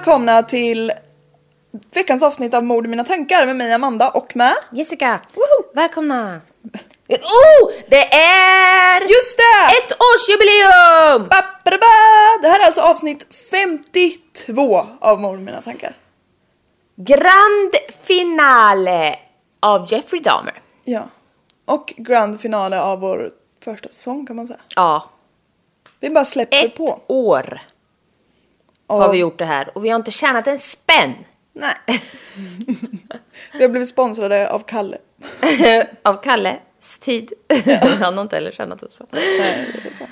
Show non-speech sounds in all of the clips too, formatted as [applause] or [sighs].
välkomna till veckans avsnitt av Mord i mina tankar med mig Amanda och med... Jessica, Woho! välkomna! Oh, det är Just det! ett årsjubileum! Ba, ba, ba. Det här är alltså avsnitt 52 av Mord i mina tankar. Grand finale av Jeffrey Dahmer. Ja. Och grand finale av vår första säsong kan man säga. Ja, Vi bara släpper ett på. år Och- har vi gjort det här och vi har inte tjänat en spänn Nej. [laughs] vi har blivit sponsrade av Kalle. [laughs] av Kalles tid. [laughs] Han har inte heller tjänat en spänn. Nej, det är sant.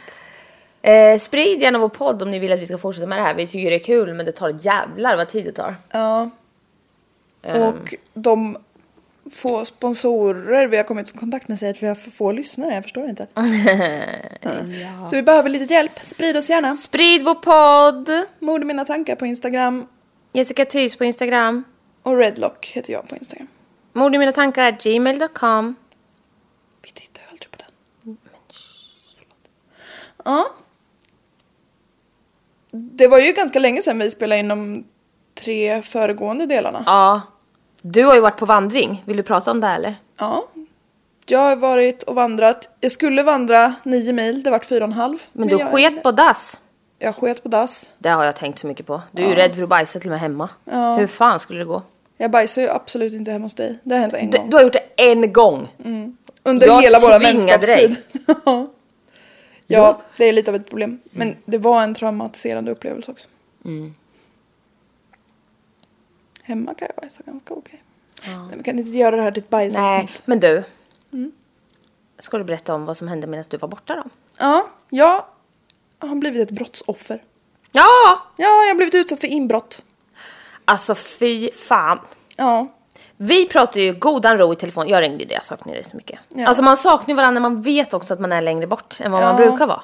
Eh, sprid gärna vår podd om ni vill att vi ska fortsätta med det här. Vi tycker det är kul men det tar jävlar vad tid det tar. Ja. Ehm. Och de få sponsorer vi har kommit i kontakt med säger att vi har för få lyssnare, jag förstår inte. [laughs] Ja. Så vi behöver lite hjälp, sprid oss gärna. Sprid vår podd! Mord mina tankar på Instagram Jessica Thys på Instagram. och Redlock heter jag på Instagram. Mord mina tankar gmail.com. Vi tittar ju aldrig på den. Ja. Det var ju ganska länge sedan vi spelade in de tre föregående delarna. Ja. Du har ju varit på vandring. Vill du prata om det eller? Ja. Jag har varit och vandrat. Jag skulle vandra nio mil, det vart fyra och en halv. Men, du jag, sket på dass. Jag sket på dass. Det har jag tänkt så mycket på. Du är ju rädd för att bajsa till och med hemma. Ja. Hur fan skulle det gå? Jag bajsar ju absolut inte hemma hos dig. Det har hänt en Du, gång. du har gjort det en gång. Under jag hela vår vänskapstid. [laughs] ja, det är lite av ett problem. Men det var en traumatiserande upplevelse också. Mm. Hemma kan jag bajsa ganska okej. Men vi kan inte göra det här till ett Nej, bajsavsnitt. men du. Mm. Ska du berätta om vad som hände medan du var borta då? Ja, jag har blivit ett brottsoffer. Ja! Ja, jag har blivit utsatt för inbrott. Alltså fy fan. Ja, Vi pratar ju godan ro i telefon. Jag ringde ju dig, jag saknar dig så mycket. Ja. Alltså man saknar ju varandra, man vet också att man är längre bort än vad man Ja. brukar vara.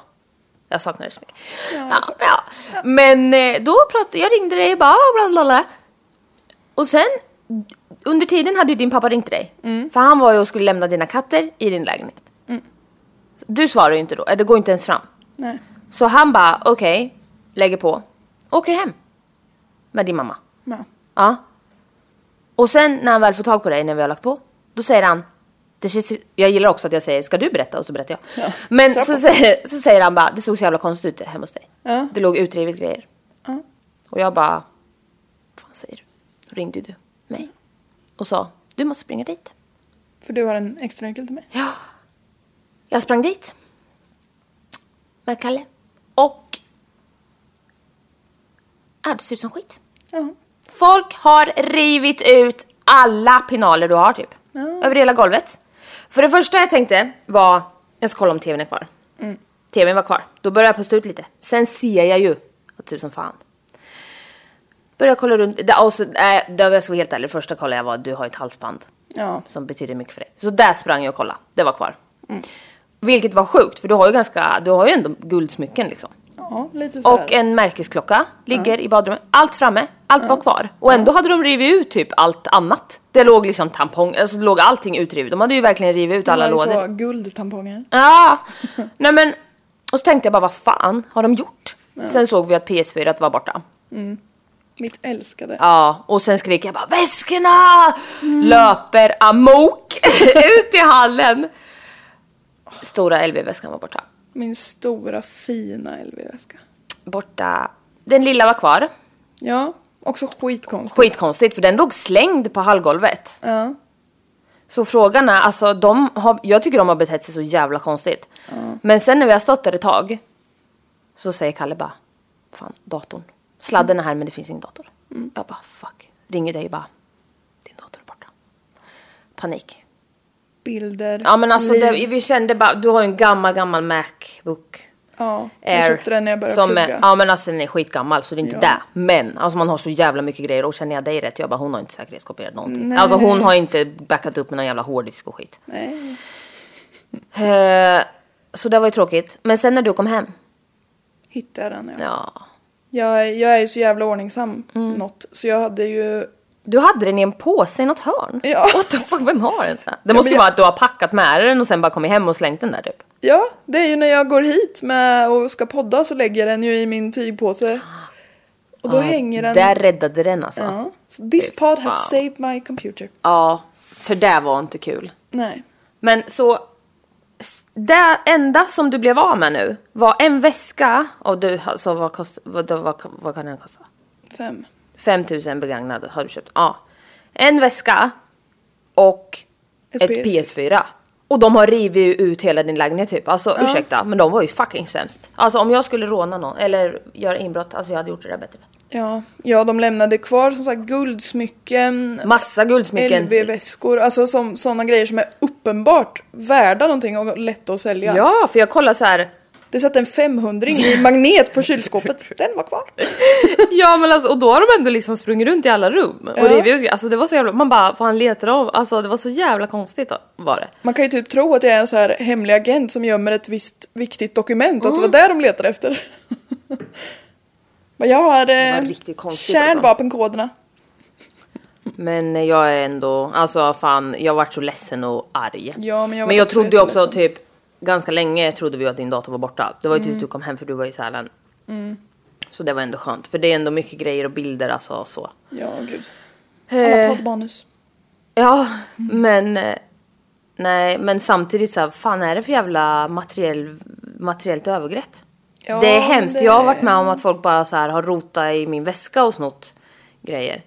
Jag saknar dig så mycket. Ja, Ja, ja. Men eh, då pratade jag ringde dig och bara bla bla bla. Och sen under tiden hade ju din pappa ringt dig. Mm. För han var ju och skulle lämna dina katter i din lägenhet. Du svarar ju inte då, eller det går inte ens fram. nej. Så han bara okej, lägger på, åker hem. Med din mamma. Ja. Ja. Och sen när han väl får tag på dig när vi har lagt på, då säger han det känns, jag gillar också att jag säger ska du berätta och så berättar jag. Ja, Men så, säger- så säger han bara det såg så jävla konstigt ut hemma hos dig. Ja. Det låg utrivet grejer. Ja. Och jag bara, vad fan säger du? Ringde du mig och sa du måste springa dit. För du har en extra nyckel till mig. Ja. Jag sprang dit. Med Kalle. Och... Ja, det ser ut som skit. Ja. Folk har rivit ut alla pinaler du har typ. Ja. Över hela golvet. För det första jag tänkte var, jag ska kolla om tvn är kvar. Mm. Tvn var kvar. Då började jag pusta ut lite. Sen ser jag ju, att tusen fan. Börjar kolla runt, det, och så, äh, det, jag ska vara helt ärlig, första kollade jag var du har ett halsband. Ja. Som betyder mycket för dig. Så där sprang jag och kollade, det var kvar. Mm. Vilket var sjukt, för du har ju ganska, du har ju ändå guldsmycken liksom. Ja, lite så. Och en märkesklocka ligger i badrummet. Allt framme, allt var kvar. Och ändå hade de rivit ut typ allt annat. Det låg liksom tampong, alltså det låg allting utrivet. De hade ju verkligen rivit ut alla lådor. så guldtamponger. Ja, nej men. Och så tänkte jag bara vad fan har de gjort? Sen såg vi att PS4 var borta. Mitt älskade. Ja, och sen skrek jag bara väskorna! Löper amok [laughs] ut i hallen. Stora LV-väskan var borta. Min stora fina LV-väska. Borta. Den lilla var kvar. Ja, också skitkonstigt. Skitkonstigt för den låg slängd på hallgolvet. Ja. Så frågan är, alltså de har, jag tycker de har betett sig så jävla konstigt. Men sen när vi har stått där ett tag så säger Kalle bara, fan datorn. Sladden är här men det finns ingen dator. Jag bara fuck. Ringer dig och bara, din dator är borta. Panik. Bilder. Ja men alltså det, vi kände bara, du har ju en gammal gammal Macbook Ja, jag Air. köpte den när jag började som plugga. är, Ja men alltså den är skitgammal så det är inte Ja. det. Men alltså man har så jävla mycket grejer och känner jag dig rätt, jag bara hon har inte säkerhetskopierat någonting. Nej. Alltså hon har inte backat upp med någon jävla hårddisk och skit. Nej. Eh, så det var ju tråkigt. Men sen när du kom hem, Hittade jag den ja. ja. Jag, är- jag är ju så jävla ordningsam Mm. något. Så jag hade ju... Du hade den i en påse i något hörn. Ja. [laughs] What the fuck, vem har en sån här? Det måste jag- vara att du har packat med den och sen bara kommit hem och slängt den där typ. Ja, det är ju när jag går hit med och ska podda så lägger jag den ju i min tygpåse. Och då Ja, hänger den... Där räddade den alltså. Ja. Ja. So this pod Fan. saved my computer. för det var inte kul. Nej. Men så, det enda som du blev av med nu var en väska och du, alltså vad, kost, vad, vad, vad kan den kosta? Fem. 5000 begagnade har du köpt. Ja. En väska och Ett ett, PS4. PS4. Och de har rivit ut hela din lägenhet typ. Alltså ursäkta, men de var ju fucking sämst. Alltså om jag skulle råna någon eller göra inbrott, alltså jag hade gjort det där bättre. Ja. ja, de lämnade kvar som sagt guldsmycken, Massa guldsmycken. LV-väskor, alltså som, sådana grejer som är uppenbart värda någonting och lätta att sälja. Ja, för jag kollar så här. Det satt en 500 i magnet på kylskåpet, den var kvar. [laughs] Ja men alltså och då har de ändå liksom sprungit runt i alla rum. Ja. Och rivit ut, alltså det var så jävla, man bara fan letar av, alltså det var så jävla konstigt var det. Man kan ju typ tro att jag är en så här hemlig agent som gömmer ett visst viktigt dokument och att Mm. det var det de letade efter. [laughs] Men jag har eh, alltså. kärnvapenkoderna. Men jag är ändå, alltså fan jag vart så ledsen och arg. Ja, men jag men jag trodde ju också jätteledsen. typ, ganska länge trodde vi att din dator var borta. Det var ju Mm. tills du kom hem för du var i Sälen. Så det var ändå skönt, för det är ändå mycket grejer och bilder alltså så. Ja, gud. Alla Eh, poddmanus. Ja, men eh, nej, men samtidigt så här, fan är det för jävla materiell, materiellt övergrepp? Ja, det är hemskt. det- Jag har varit med om att folk bara så här har rotat i min väska och snott grejer.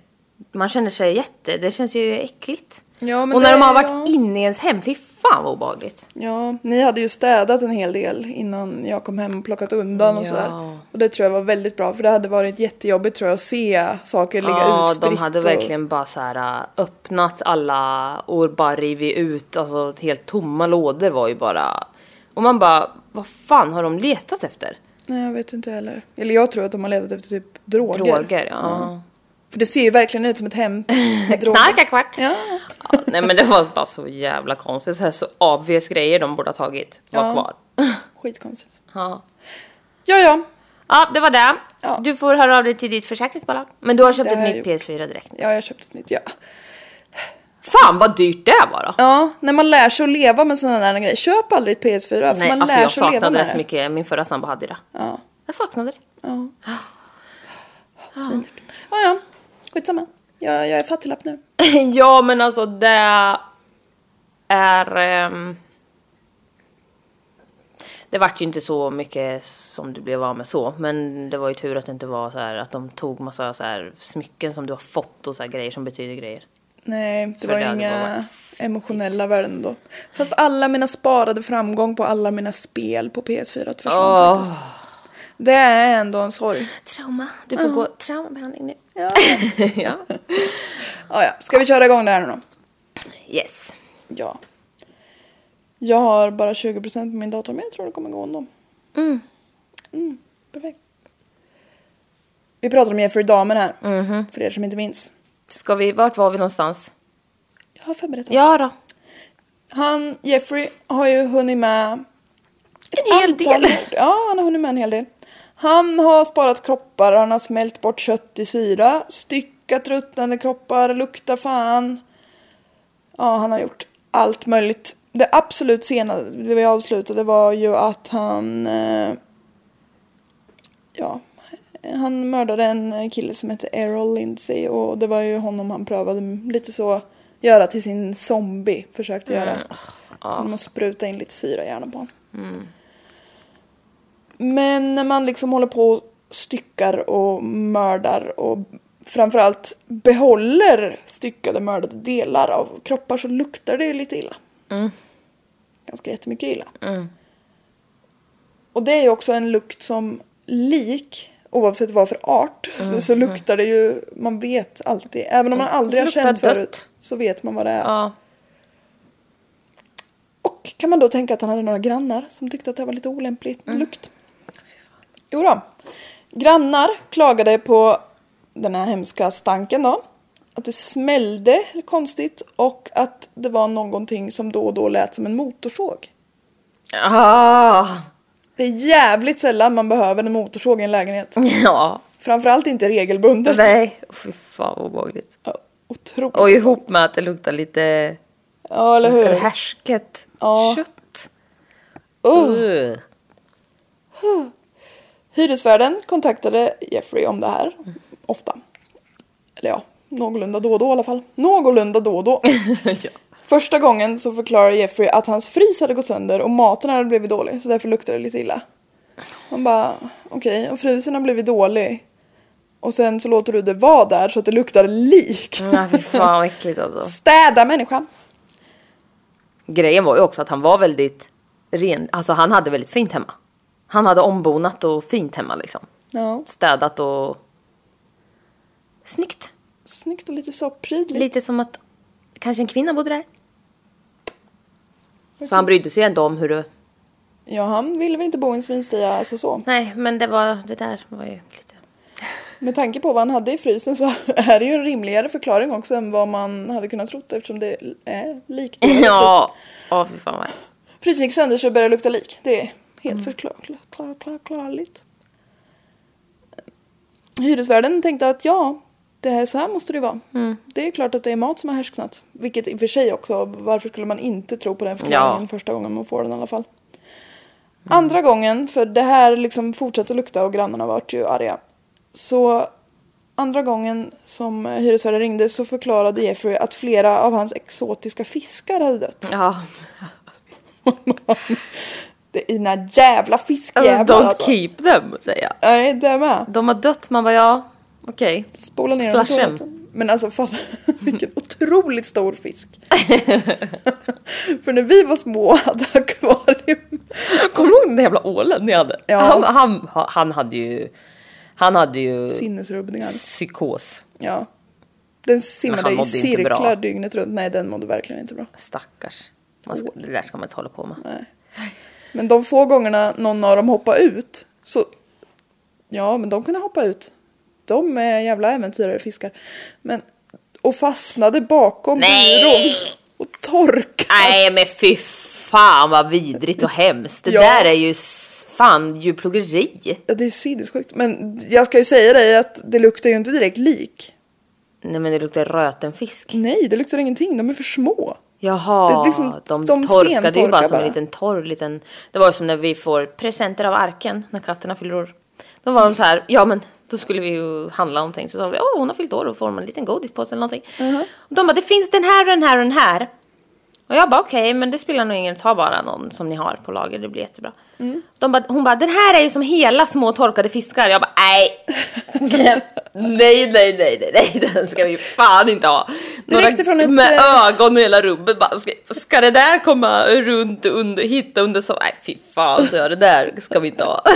Man känner sig jätte, det känns ju äckligt. Ja, och när det- de har varit ja. inne i ens hem, fy fan vad obehagligt. Ja, ni hade ju städat en hel del innan jag kom hem och plockat undan och Ja. sådär. Och det tror jag var väldigt bra för det hade varit jättejobbigt tror jag att se saker ligga Ja, utspritt. de hade och- verkligen bara så här äh, öppnat alla och bara rivit ut, alltså helt tomma lådor var ju bara... Och man bara, vad fan har de letat efter? Nej, jag vet inte heller. Eller jag tror att de har letat efter typ droger. Droger, ja. För det ser ju verkligen ut som ett hem. [laughs] Knarkarkvart! Ja. Ja, nej men det var bara så jävla konstigt, så här så obvious grejer de borde ha tagit var Ja. kvar. [laughs] Skitkonstigt. Ja. Ja, ja. ja, det var det. Ja. Du får höra av dig till ditt försäkringsbolag. Men du har köpt Det ett nytt gjort. PS4 direkt nu. Ja, jag har köpt ett nytt. Ja. Fan vad dyrt det var då! ja, när man lär sig att leva med sådana där grejer. Köp aldrig ett PS4 för Nej, man alltså lär jag sig att leva saknade med det så det. mycket, min förra sambo hade det. Ja. Jag saknade det. Ja. Ja, ja. Skitsamma. Jag, jag är fattiglapp nu. [laughs] ja men alltså det är... ehm, det vart ju inte så mycket som du blev av med så, men det var ju tur att det inte var så här att de tog massa så här smycken som du har fått och så här grejer som betyder grejer. Nej, det var inga emotionella värden då. Fast alla mina sparade framgång på alla mina spel på PS4 försvann Åh. faktiskt. Det är ändå en sorg. Trauma. Du får gå traumabehandling nu. Ja. [laughs] ja. ja, [laughs] ja. Ska vi köra igång det här nu då? Yes. Ja. Jag har bara 20% på min dator men jag tror det kommer gå ändå. Mm. Mm, perfekt. Vi pratar om Jeffrey Dahmer här. Mhm. För er som inte minns. Ska vi, vart var vi någonstans? Jag har förberett allt. Ja då. Han, Jeffrey, har ju hunnit med En hel del. mord. Ja, han har hunnit med en hel del. Han har sparat kroppar, han har smält bort kött i syra, styckat ruttnande kroppar, luktar fan. Ja, han har gjort allt möjligt. Det absolut senaste vi avslutade var ju att han... Eh, ja, han mördade en kille som hette Errol Lindsay och det var ju honom han prövade lite så göra till sin zombie. Försökte göra. Man måste spruta in lite syra i hjärnan på honom. Men när man liksom håller på och styckar och mördar och framförallt behåller styckade mördade delar av kroppar så luktar det lite illa. Ganska jättemycket illa. Och det är ju också en lukt som lik, oavsett vad för art, så, så luktar det ju, man vet alltid. Även om man aldrig har känt dött. förut så vet man vad det är. Ja. Och kan man då tänka att han hade några grannar som tyckte att det var lite olämpligt med lukt? Jo då. Grannar klagade på den här hemska stanken då. Att det smällde konstigt och att det var någonting som då och då lät som en motorsåg. Ah. Det är jävligt sällan man behöver en motorsåg i en lägenhet. [laughs] Ja. Framförallt inte regelbundet. Nej. Fy fan vad obehagligt. Ja, otroligt. Och ihop med att det luktar lite Ja, eller hur? härsket Ja. kött. Uh. Ugh. [sighs] Hyresvärden kontaktade Jeffrey om det här. ofta. Eller ja, någorlunda då och då i alla fall. Någorlunda då och då. [laughs] ja. Första gången så förklarar Jeffrey att hans frys hade gått sönder och maten hade blivit dålig så därför luktade det lite illa. Man bara okej, okay, och frysen har blivit dålig. Och sen så låter du det vara där så att det luktar lik. Nej fy fan vad äckligt alltså. [laughs] Städa människa. Grejen var ju också att han var väldigt ren, alltså han hade väldigt fint hemma. Han hade ombonat och fint hemma liksom. Ja, Städat och snyggt. snyggt och lite så prydligt. Lite som att kanske en kvinna bodde där. Så han brydde sig ändå om hur det... Ja, han ville väl inte bo i en svinstia, alltså så. Nej, men det var det där var ju lite... Med tanke på vad han hade i frysen så [laughs] är det ju en rimligare förklaring också än vad man hade kunnat trott eftersom det är likt. Ja, åh fy fan vad. Frysen gick sönder så det började lukta lik. Det är helt förklarligt. Klar, klar, klarligt. Hyresvärden tänkte att ja, det här, så här måste det vara. Det är klart att det är mat som har härsknat. Vilket i och för sig också, varför skulle man inte tro på den förklaringen Ja. första gången man får den i alla fall. Andra gången, för det här liksom fortsatte att lukta och grannarna vart ju arga. Så andra gången som hyresvärden ringde så förklarade Jeffrey att flera av hans exotiska fiskar hade dött. Ja, [laughs] Det är dina jävla fiskjävlar don't alltså. keep them säger jag. Nej, det med. De har dött, man bara ja, okej. Spola ner i toaletten. Men alltså fatta [laughs] vilken otroligt stor fisk. [laughs] För när vi var små hade akvarium. Kommer du ihåg den där jävla ålen ni hade? Ja. Han, han, han hade ju... Han hade ju Sinnesrubbningar. psykos. Ja. Den simmade i cirklar dygnet runt. Nej, den mådde verkligen inte bra. Stackars. Man ska, det där ska man inte hålla på med. Nej. Men de få gångerna någon av dem hoppade ut så... Ja, men de kunde hoppa ut. De är jävla äventyrare fiskar. Men... Och fastnade bakom Nej! byrån. Och torkade. Nej men fy fan vad vidrigt och hemskt. Det Ja. där är ju fan djurplågeri. Ja, det är sinnessjukt. Men jag ska ju säga dig att det luktar ju inte direkt lik. Nej men det luktar röten fisk. Nej, det luktar ingenting. De är för små. Jaha, liksom- de, de torkade ju bara som en bara. liten torr liten... Det var ju som när vi får presenter av arken när katterna fyller år. Då var de så här, ja men då skulle vi ju handla någonting så sa vi, åh hon har fyllt år och får man en liten godispåse eller någonting. Och de bara, det finns den här och den här och den här. Och jag bara okej, men det spelar nog ingen ta bara någon som ni har på lager, det blir jättebra. De bara, hon bara, den här är ju som hela små torkade fiskar. Jag bara, nej. [laughs] nej, nej, nej, nej, nej, den ska vi fan inte ha. räckte från ett, med eh, ögon i hela rummet bara, ska, ska det där komma runt under, hitta under så, nej fy fan så det där ska vi inte ha. [laughs]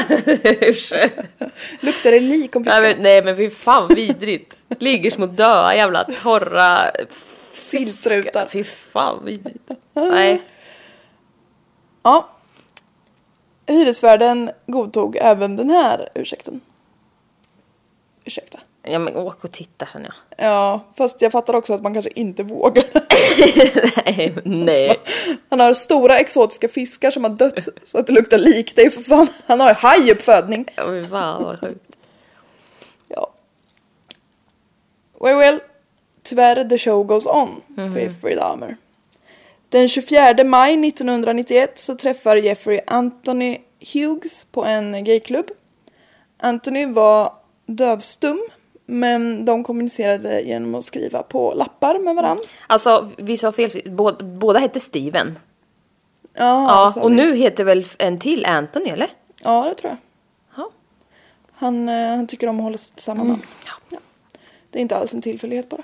Luktar det lik om Nej, fiskar? men, nej men fy fan vidrigt. Ligger små döda jävla torra Sillstrutar. Fy fan vidrigt. [laughs] Nej. Ja. Hyresvärden godtog även den här ursäkten. Ursäkta. Ja men åk och titta känner jag. Ja, fast jag fattar också att man kanske inte vågar. [laughs] nej, nej. [laughs] Han har stora exotiska fiskar som har dött så att det luktar lik. Det är för fan, han har ju hajuppfödning. Ja, Fy fan vad sjukt. Ja. Well, well. Tyvärr, the show goes on för Jeffrey Dahmer. Den 24 maj 1991 så träffar Jeffrey Anthony Hughes på en gayklubb. Anthony var dövstum, men de kommunicerade genom att skriva på lappar med varandra. Alltså vi sa fel, båda, båda hette Steven. Ja, Ja, och vi. nu heter väl en till Anthony eller? Ja, det tror jag. Ja. Han, eh, han tycker om att hålla sig till samma namn. Ja. Ja. Det är inte alls en tillfällighet bara.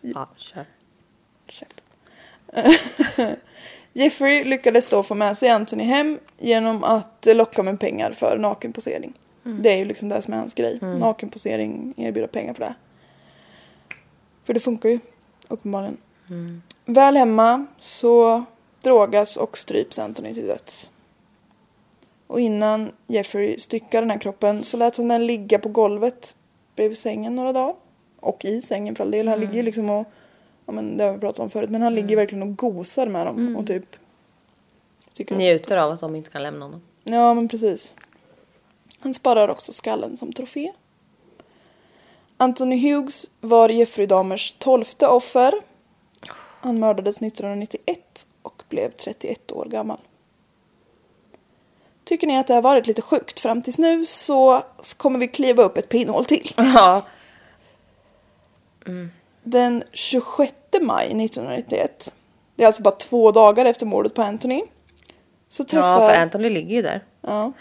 Ja kör. [laughs] Jeffrey lyckades då få med sig Anthony hem genom att locka med pengar för nakenposering. Det är ju liksom det som är hans grej. Nakenposering, erbjuda pengar för det. För det funkar ju uppenbarligen. Väl hemma så drogas och stryps Anthony till döds. Och innan Jeffrey styckade den här kroppen så lät han den ligga på golvet bredvid sängen några dagar. Och i sängen för all del. Han ligger ju liksom och, ja men det har vi pratat om förut, men han ligger verkligen och gosar med dem och typ tycker Njuter av att de inte kan lämna honom. Ja, men precis. Han sparar också skallen som trofé. Anthony Hughes var Jeffrey Dahmers tolfte offer. Han mördades 1991 och blev 31 år gammal. Tycker ni att det har varit lite sjukt fram tills nu så kommer vi kliva upp ett pinnhål till. Ja. Den 26 maj 1991, det är alltså bara två dagar efter mordet på Anthony, så träffar, ja, för Anthony ligger ju där. ja,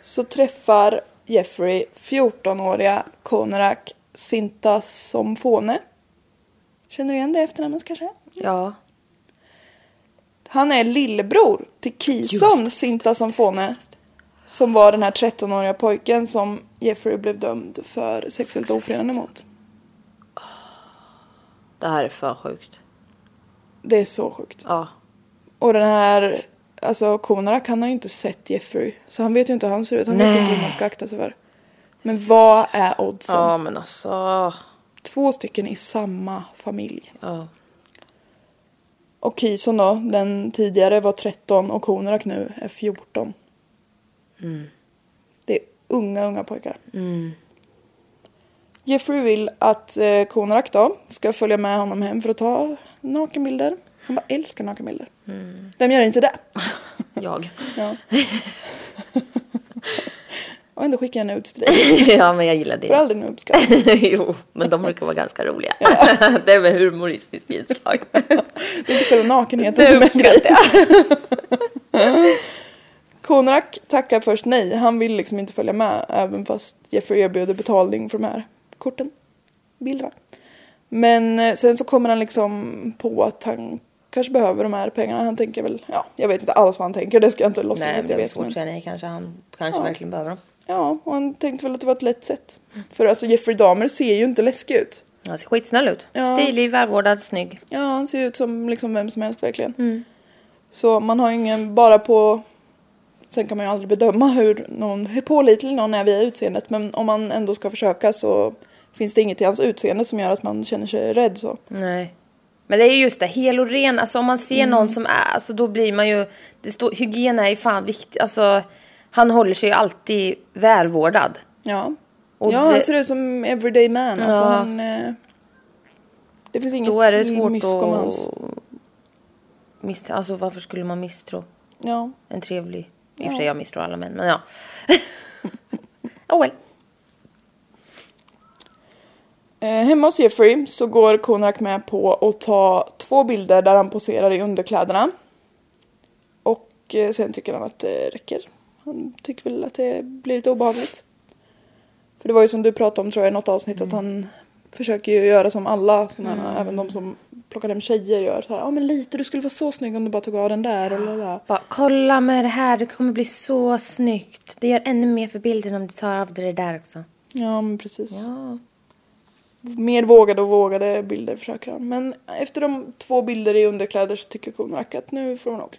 så träffar Jeffrey 14-åriga Konarak Sintasomfone. Känner du igen det efternamnet kanske? Ja. Han är lillebror till Kison Sintasomfone. Som var den här 13-åriga pojken som Jeffrey blev dömd för sexuellt ofredande mot. Det här är för sjukt. Det är så sjukt. Ja. Och den här, alltså Konarak han har ju inte sett Jeffrey. Så han vet ju inte hur han ser ut. Han vet inte hur man ska akta sig för. Men vad är oddsen? Ja, men alltså. Två stycken i samma familj. Ja. Och Kison då, den tidigare var 13 och Konarak nu är 14. Det är unga, unga pojkar. Jeffrey vill att eh, Konarak då ska följa med honom hem för att ta nakenbilder. Han bara älskar nakenbilder. Vem gör inte det? [laughs] Jag. [laughs] Ja. [laughs] och ändå skickar jag nudes till dig. ja, men jag gillar Får det. aldrig nudes jo, men de brukar vara ganska roliga. det är med humoristiskt inslag. Det är inte själva nakenheten som är grejen. Konarak tackar först nej. Han vill liksom inte följa med även fast Jeffrey erbjuder betalning för de här korten, bilderna. Men eh, sen så kommer han liksom på att han kanske behöver de här pengarna. Han tänker väl, ja, jag vet inte alls vad han tänker. Det ska jag inte låtsas Nej, att jag vet. svårt Men, nej. Kanske han kanske Ja. verkligen behöver dem. ja, och han tänkte väl att det var ett lätt sätt. För alltså Jeffrey Dahmer ser ju inte läskig ut. Han ser skitsnäll ut. Ja. Stilig, välvårdad, snygg. Ja, han ser ut som liksom vem som helst verkligen. Så man har ingen, bara på... Sen kan man ju aldrig bedöma hur, någon, hur pålitlig någon är via utseendet. Men om man ändå ska försöka så finns det inget i hans utseende som gör att man känner sig rädd så. Nej. Men det är just det, hel och ren. Alltså om man ser någon som är, alltså då blir man ju... Det står, hygien är ju fan viktigt. Alltså, han håller sig ju alltid välvårdad. Ja. Och ja, det- han ser ut som everyday man. Alltså Ja. han, eh, det finns inget Då är det svårt hans. att... Misst- alltså varför skulle man misstro Ja. en trevlig... I och för sig jag misstror alla män, men ja. [laughs] oh well. Eh, hemma hos Jeffrey så går Konarak med på att ta två bilder där han poserar i underkläderna. Och eh, sen tycker han att det räcker. Han tycker väl att det blir lite obehagligt. För det var ju som du pratade om tror jag i något avsnitt att han försöker ju göra som alla sådana här, även de som plockar hem tjejer gör. Ja men lite, du skulle vara så snygg om du bara tog av den där. Lala. Bara, kolla med det här, det kommer bli så snyggt. Det gör ännu mer för bilden om du tar av det där också. Ja men precis. Ja. Mer vågade och vågade bilder försöker han. Men efter de två bilder i underkläder så tycker Konarak att nu får hon nog.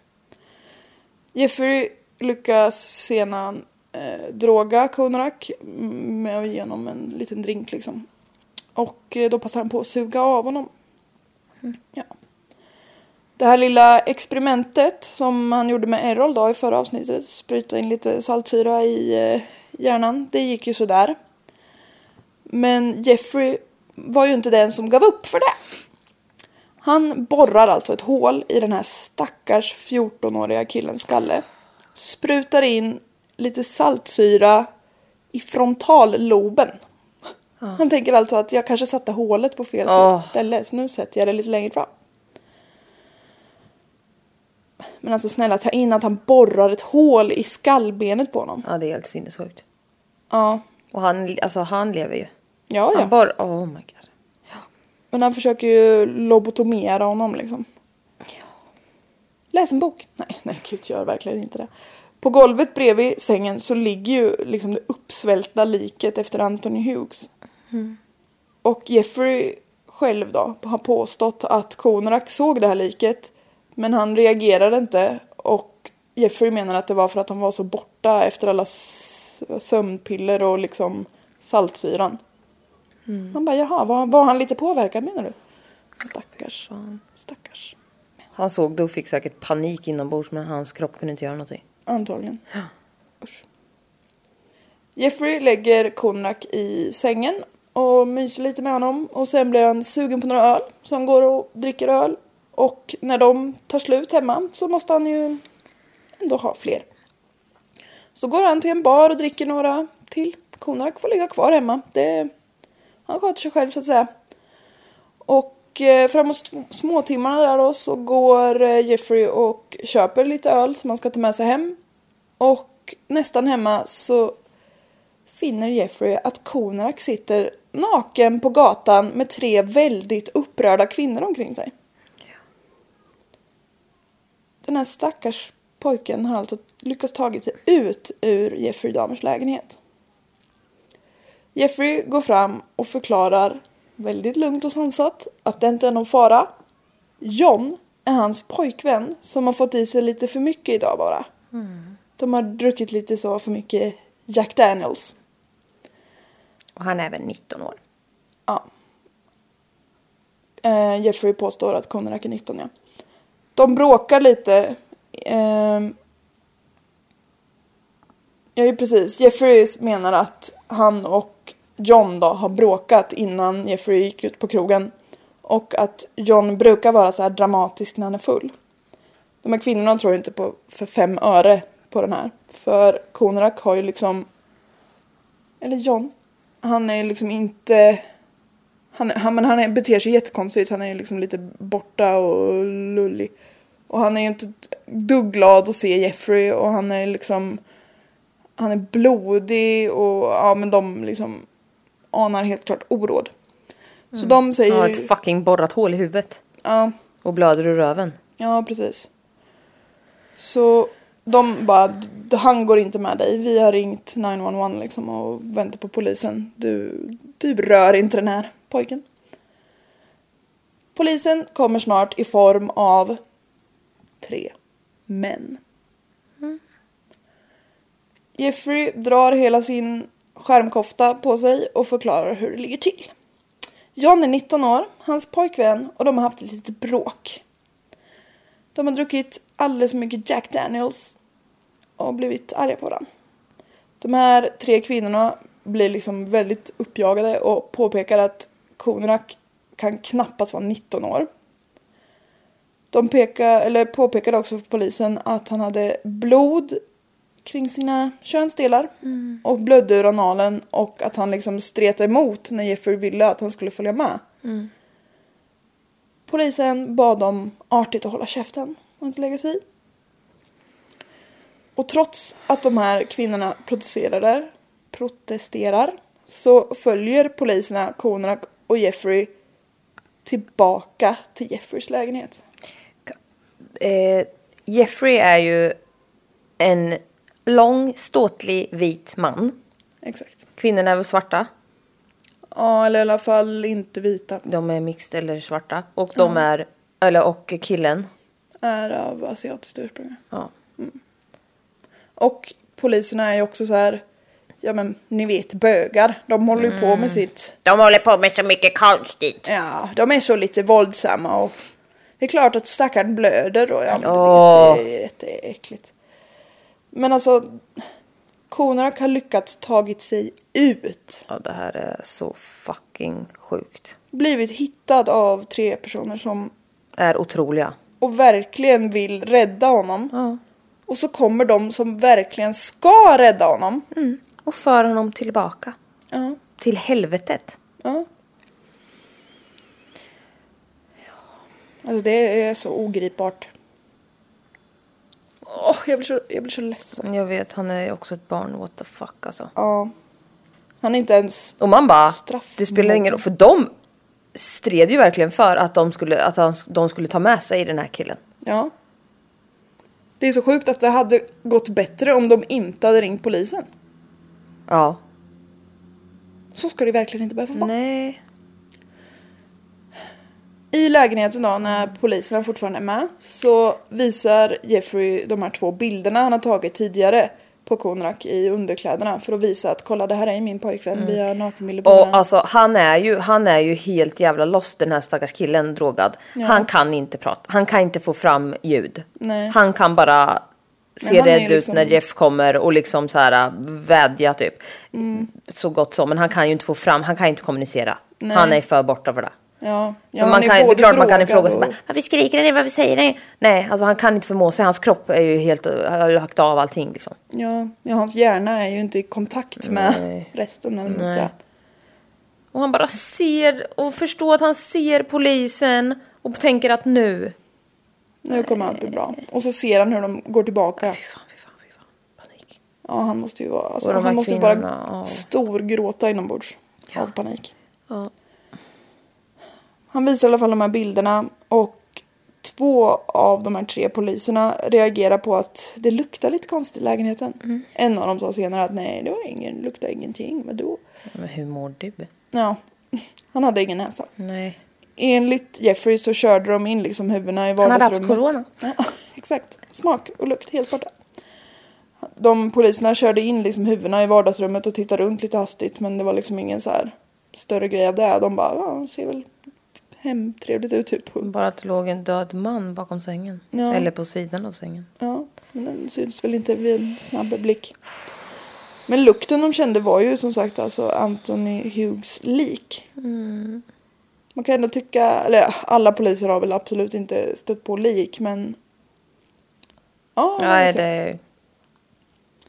Jeffrey lyckas sedan eh, droga Konarak med att ge honom en liten drink liksom. Och eh, då passar han på att suga av honom. Ja. Det här lilla experimentet som han gjorde med Errol då i förra avsnittet, spruta in lite saltsyra i eh, hjärnan, det gick ju sådär. Men Jeffrey var ju inte den som gav upp för det. Han borrar alltså ett hål i den här stackars 14-åriga killens skalle. Sprutar in lite saltsyra i frontalloben. Han tänker alltså att jag kanske satte hålet på fel Åh. ställe så nu sätter jag det lite längre fram. Men alltså snälla ta in att han borrar ett hål i skallbenet på honom. ja, det är helt sinnessjukt. Ja, Och han, alltså, han lever ju. Ja, ja. Han bara, oh my god. Men han försöker ju lobotomera honom liksom. Läs en bok. Nej, nej gud gör verkligen inte det. På golvet bredvid sängen så ligger ju liksom det uppsvältna liket efter Anthony Hughes. Och Jeffrey själv då har påstått att Konarak såg det här liket men han reagerade inte och Jeffrey menar att det var för att han var så borta efter alla sömnpiller och liksom saltsyran. Man bara jaha, var, var han lite påverkad menar du? Stackars. Stackars. Han såg det och fick säkert panik inombords men hans kropp kunde inte göra någonting. Antagligen. Usch. Jeffrey lägger Konrak i sängen och myser lite med honom och sen blir han sugen på några öl så han går och dricker öl och när de tar slut hemma så måste han ju ändå ha fler. Så går han till en bar och dricker några till. Konarak får ligga kvar hemma. Det, han sköter sig själv så att säga. Och eh, framåt sm- småtimmarna där då så går eh, Jeffrey och köper lite öl som han ska ta med sig hem. Och nästan hemma så finner Jeffrey att Konarak sitter naken på gatan med tre väldigt upprörda kvinnor omkring sig. Den här stackars pojken har alltså lyckats tagit sig ut ur Jeffrey Dahmers lägenhet. Jeffrey går fram och förklarar väldigt lugnt och sansat att det inte är någon fara. John är hans pojkvän som har fått i sig lite för mycket idag bara. De har druckit lite så för mycket Jack Daniels. Och han är väl 19 år. Ja. Eh, Jeffrey påstår att Konarak är 19 ja. De bråkar lite. ehm, ja, precis. Jeffrey menar att han och John då har bråkat innan Jeffrey gick ut på krogen. Och att John brukar vara så här dramatisk när han är full. De här kvinnorna tror inte på för fem öre på den här. För Konrak har ju liksom... Eller John. Han är ju liksom inte... Han, han, men han är, beter sig jättekonstigt. Han är ju liksom lite borta och lullig. Och han är ju inte ett dugg glad att se Jeffrey och han är liksom... Han är blodig och ja men de liksom anar helt klart oråd. Så de Han säger har ju... ett fucking borrat hål i huvudet. Ja, Och blöder ur röven. ja, precis. Så de bara, "D- han går inte med dig. Vi har ringt 911 liksom och väntar på polisen. Du, du rör inte den här pojken. Polisen kommer snart i form av tre män. Jeffrey drar hela sin skärmkofta på sig och förklarar hur det ligger till. John är 19 år, hans pojkvän och de har haft ett litet bråk. De har druckit alldeles för mycket Jack Daniels och blivit arga på varandra. De här tre kvinnorna blir liksom väldigt uppjagade och påpekar att Konerak kan knappast vara 19 år. De pekar, eller påpekade också för polisen att han hade blod kring sina könsdelar och blödde ur analen och att han liksom stretade emot när Jeffrey ville att han skulle följa med. Polisen bad dem artigt att hålla käften och inte lägga sig i. Och trots att de här kvinnorna protesterar, protesterar så följer poliserna Konak och Jeffrey tillbaka till Jeffreys lägenhet. Eh, Jeffrey är ju en lång, ståtlig, vit man. Exakt. Kvinnorna är väl svarta. Ja, eller i alla fall inte vita. De är mixed eller svarta. Och de är, eller och killen. Är av asiatiskt ursprung. Ja. Och poliserna är ju också så här, ja men ni vet bögar. De håller ju på med sitt De håller på med så mycket konstigt. Ja, de är så lite våldsamma och det är klart att stackaren blöder och ja, men vet, det är jätteäckligt. Men alltså, Konarak har lyckats tagit sig ut. Ja, det här är så fucking sjukt. Blivit hittad av tre personer som Är otroliga. och verkligen vill rädda honom. Ja. Och så kommer de som verkligen ska rädda honom. Mm. Och för honom tillbaka. Ja, Till helvetet. ja. Alltså det är så ogripbart. Åh, jag, blir så, jag blir så ledsen. Jag vet, han är också ett barn. What the fuck alltså. Ja. Han är inte ens... Och man bara, Straff- det spelar ingen roll. För de stred ju verkligen för att de skulle, att han, de skulle ta med sig den här killen. Ja. Det är så sjukt att det hade gått bättre om de inte hade ringt polisen. Ja. Så ska det verkligen inte behöva vara. Nej. I lägenheten då, när poliserna fortfarande är med, så visar Jeffrey de här två bilderna han har tagit tidigare på Konrak i underkläderna för att visa att kolla det här är min pojkvän, vi har nakenbilder på Och alltså han är ju, han är ju helt jävla lost den här stackars killen drogad. Han kan inte prata, han kan inte få fram ljud. Nej. Han kan bara se rädd ju ut liksom- när Jeff kommer och liksom så här äh, vädja typ. Mm. Så gott som, men han kan ju inte få fram, han kan inte kommunicera. Nej. Han är för borta för det. Ja, ja man kan, det är klart man kan ifrågasätta. och- Varför skriker ni? Varför säger ni? Nej, alltså han kan inte förmå sig. Hans kropp är ju helt, har lagt av allting liksom. Ja, ja, hans hjärna är ju inte i kontakt med Nej. resten. Eller Nej. säger. Och han bara ser och förstår att han ser polisen och tänker att nu. Nu kommer allt bli bra. Och så ser han hur de går tillbaka. Fy fan, fy fan, fy fan. Panik. Ja, han måste ju vara, alltså, han måste ju bara ja. storgråta inombords av panik. Ja. Han visar i alla fall de här bilderna och två av de här tre poliserna reagerar på att det luktar lite konstigt i lägenheten. Mm. En av dem sa senare att nej, det var ingen, luktar ingenting. Men då, Men hur mår du? ja, [laughs] han hade ingen näsa. Nej. Enligt Jeffrey så körde de in liksom huvudena i Han hade vardagsrummet. haft corona. [laughs] Ja, exakt. Smak och lukt helt borta. De poliserna körde in liksom huvudena i vardagsrummet och tittade runt lite hastigt men det var liksom ingen så här större grej av det. De bara, ja, ser väl hemtrevligt ut typ. Bara att det låg en död man bakom sängen. Ja. Eller på sidan av sängen. Ja, men den syns väl inte vid en snabb blick. Men lukten de kände var ju som sagt alltså Anthony Hughes lik. Man kan ändå tycka, eller alla poliser har väl absolut inte stött på lik men... Ja, Nej, jag. det är...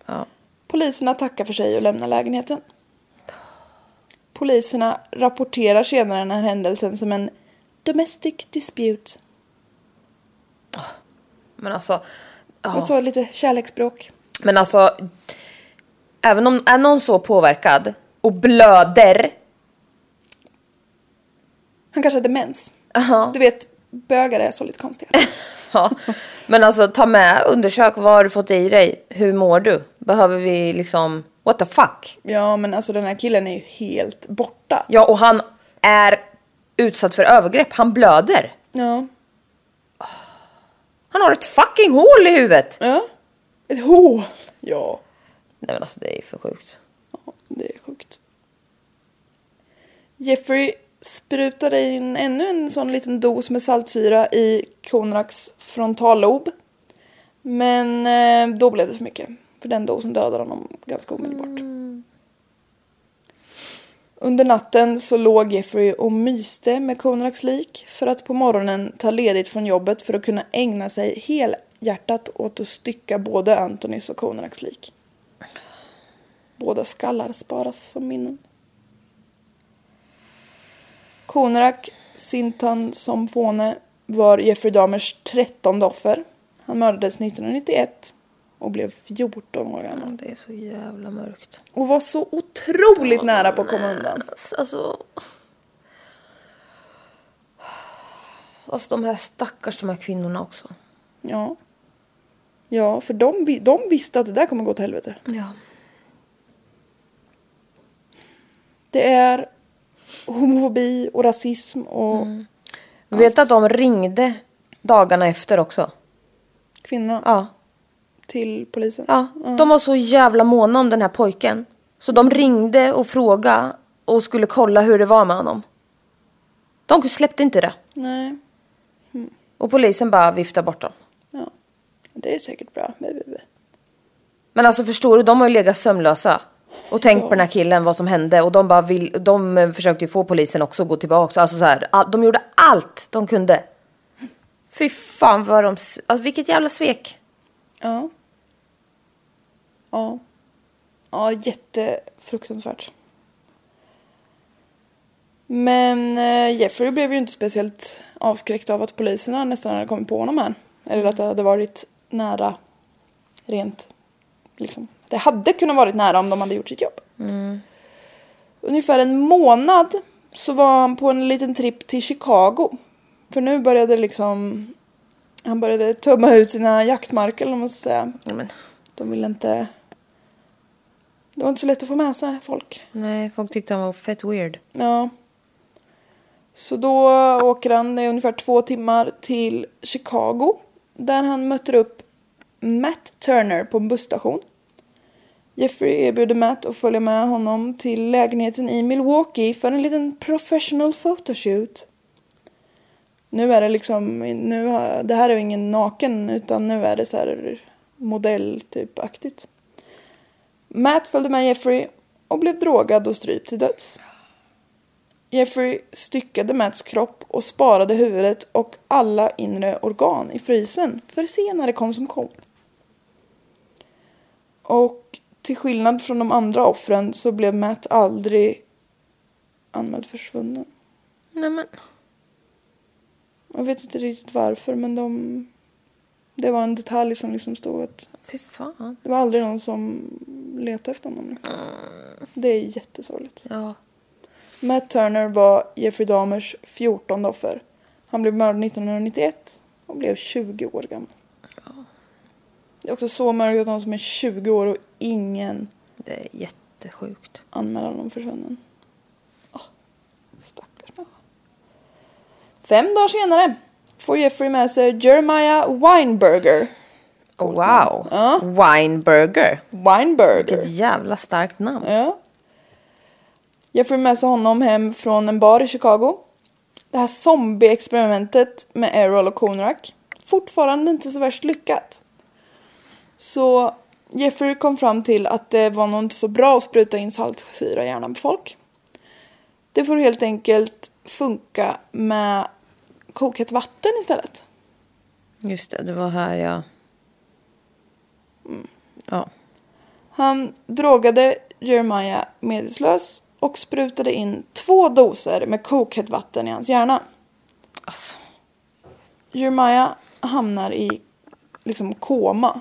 Ja. Poliserna tackar för sig och lämnar lägenheten. Poliserna rapporterar senare den här händelsen som en domestic dispute. Men alltså... Ja. Ja. Så lite kärleksspråk. Men alltså... Även om är någon så påverkad och blöder. Han kanske hade mens. Ja. Du vet, bögar är så lite konstiga. [laughs] Ja. Men alltså ta med, undersök vad har du fått i dig? Hur mår du? Behöver vi liksom... What the fuck? Ja, men alltså den här killen är ju helt borta. Ja, och han är utsatt för övergrepp. Han blöder. Ja. Han har ett fucking hål i huvudet! Ja. Ett hål. Ja. Nej men alltså det är för sjukt. ja, det är sjukt. Jeffrey sprutade in ännu en sån liten dos med saltsyra i Konraks frontallob. Men eh, då blev det för mycket. För den dosen dödade honom ganska omedelbart. Under natten så låg Jeffrey och myste med Konraks lik för att på morgonen ta ledigt från jobbet för att kunna ägna sig helhjärtat åt att stycka både Antonys och Konraks lik. Båda skallar sparas som minnen. Konrak Sintan som fåne var Jeffrey Dahmers trettonde offer. Han mördades 1991 och blev 14 år gammal. Det är så jävla mörkt. Och var så otroligt nära på att komma undan. Alltså... Alltså de här stackars de här kvinnorna också. Ja. Ja, för de, de visste att det där kommer gå till helvete. Ja. Det är homofobi och rasism och Vet att de ringde dagarna efter också? kvinnorna Ja. Till polisen. Ja, de var så jävla måna om den här pojken. Så de ringde och frågade och skulle kolla hur det var med honom. De släppte inte det. Nej, Och polisen bara viftade bort dem. ja. Det är säkert bra. Men alltså förstår du, de har ju legat sömnlösa. Och tänkt på den här killen, vad som hände. Och de, bara vill, de eh, försökte ju få polisen också att gå tillbaka. Alltså så här, de gjorde allt de kunde. Fy fan vad de... Alltså vilket jävla svek. Ja. Ja. Ja, jättefruktansvärt. Men eh, Jeffrey blev ju inte speciellt avskräckt av att poliserna nästan hade kommit på honom här. Eller att det hade varit nära rent liksom. Det hade kunnat varit nära om de hade gjort sitt jobb. Ungefär en månad så var han på en liten tripp till Chicago. För nu började liksom han började tömma ut sina jaktmarker eller man ska säga. Men, De ville inte... Det var inte så lätt att få med sig folk. nej, folk tyckte han var fett weird. Ja. Så då åker han i ungefär två timmar till Chicago. Där han möter upp Matt Turner på en busstation. Jeffrey erbjuder Matt att följa med honom till lägenheten i Milwaukee för en liten professional photoshoot. Nu är det liksom, nu har, det här är ju ingen naken utan nu är det så här modell typ aktigt. Matt följde med Jeffrey och blev drogad och strypt till döds. Jeffrey styckade Matts kropp och sparade huvudet och alla inre organ i frysen för senare konsumtion. Och till skillnad från de andra offren så blev Matt aldrig anmäld försvunnen. Nej men. Jag vet inte riktigt varför men de... Det var en detalj som liksom stod att Fy fan. det var aldrig någon som letade efter honom. Liksom. Det är jättesorgligt. Ja. Matt Turner var Jeffrey Dahmers 14 offer. Han blev mördad 1991 och blev 20 år gammal. Det är också så mörkt att någon som är 20 år och ingen Det är jättesjukt. anmäler honom försvunnen. Åh, stackars människa. Fem dagar senare får Jeffrey med sig Jeremiah Weinberger. Oh, wow. Ja. Wineburger. Weinberger. Vilket jävla starkt namn. Ja. Jeffrey med sig honom hem från en bar i Chicago. Det här zombie-experimentet med Errol och Konrak. Fortfarande inte så värst lyckat. Så Jeffrey kom fram till att det var nog inte så bra att spruta in saltsyra i hjärnan på folk. Det får helt enkelt funka med kokhett vatten istället. Just det, det var här jag... Ja. Han drogade Jeremiah medvetslös och sprutade in två doser med kokhett vatten i hans hjärna. Alltså. Jeremiah hamnar i liksom koma.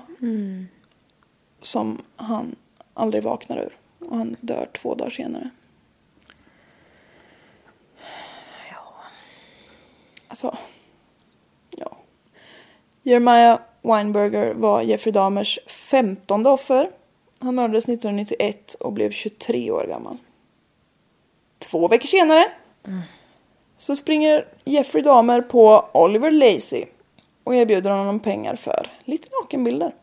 Som han aldrig vaknar ur. Och han dör två dagar senare. Alltså, ja. Jeremiah Weinberger var Jeffrey Dahmers femtonde offer. Han mördades 1991 och blev 23 år gammal. Två veckor senare så springer Jeffrey Dahmer på Oliver Lacey och erbjuder honom pengar för lite nakenbilder.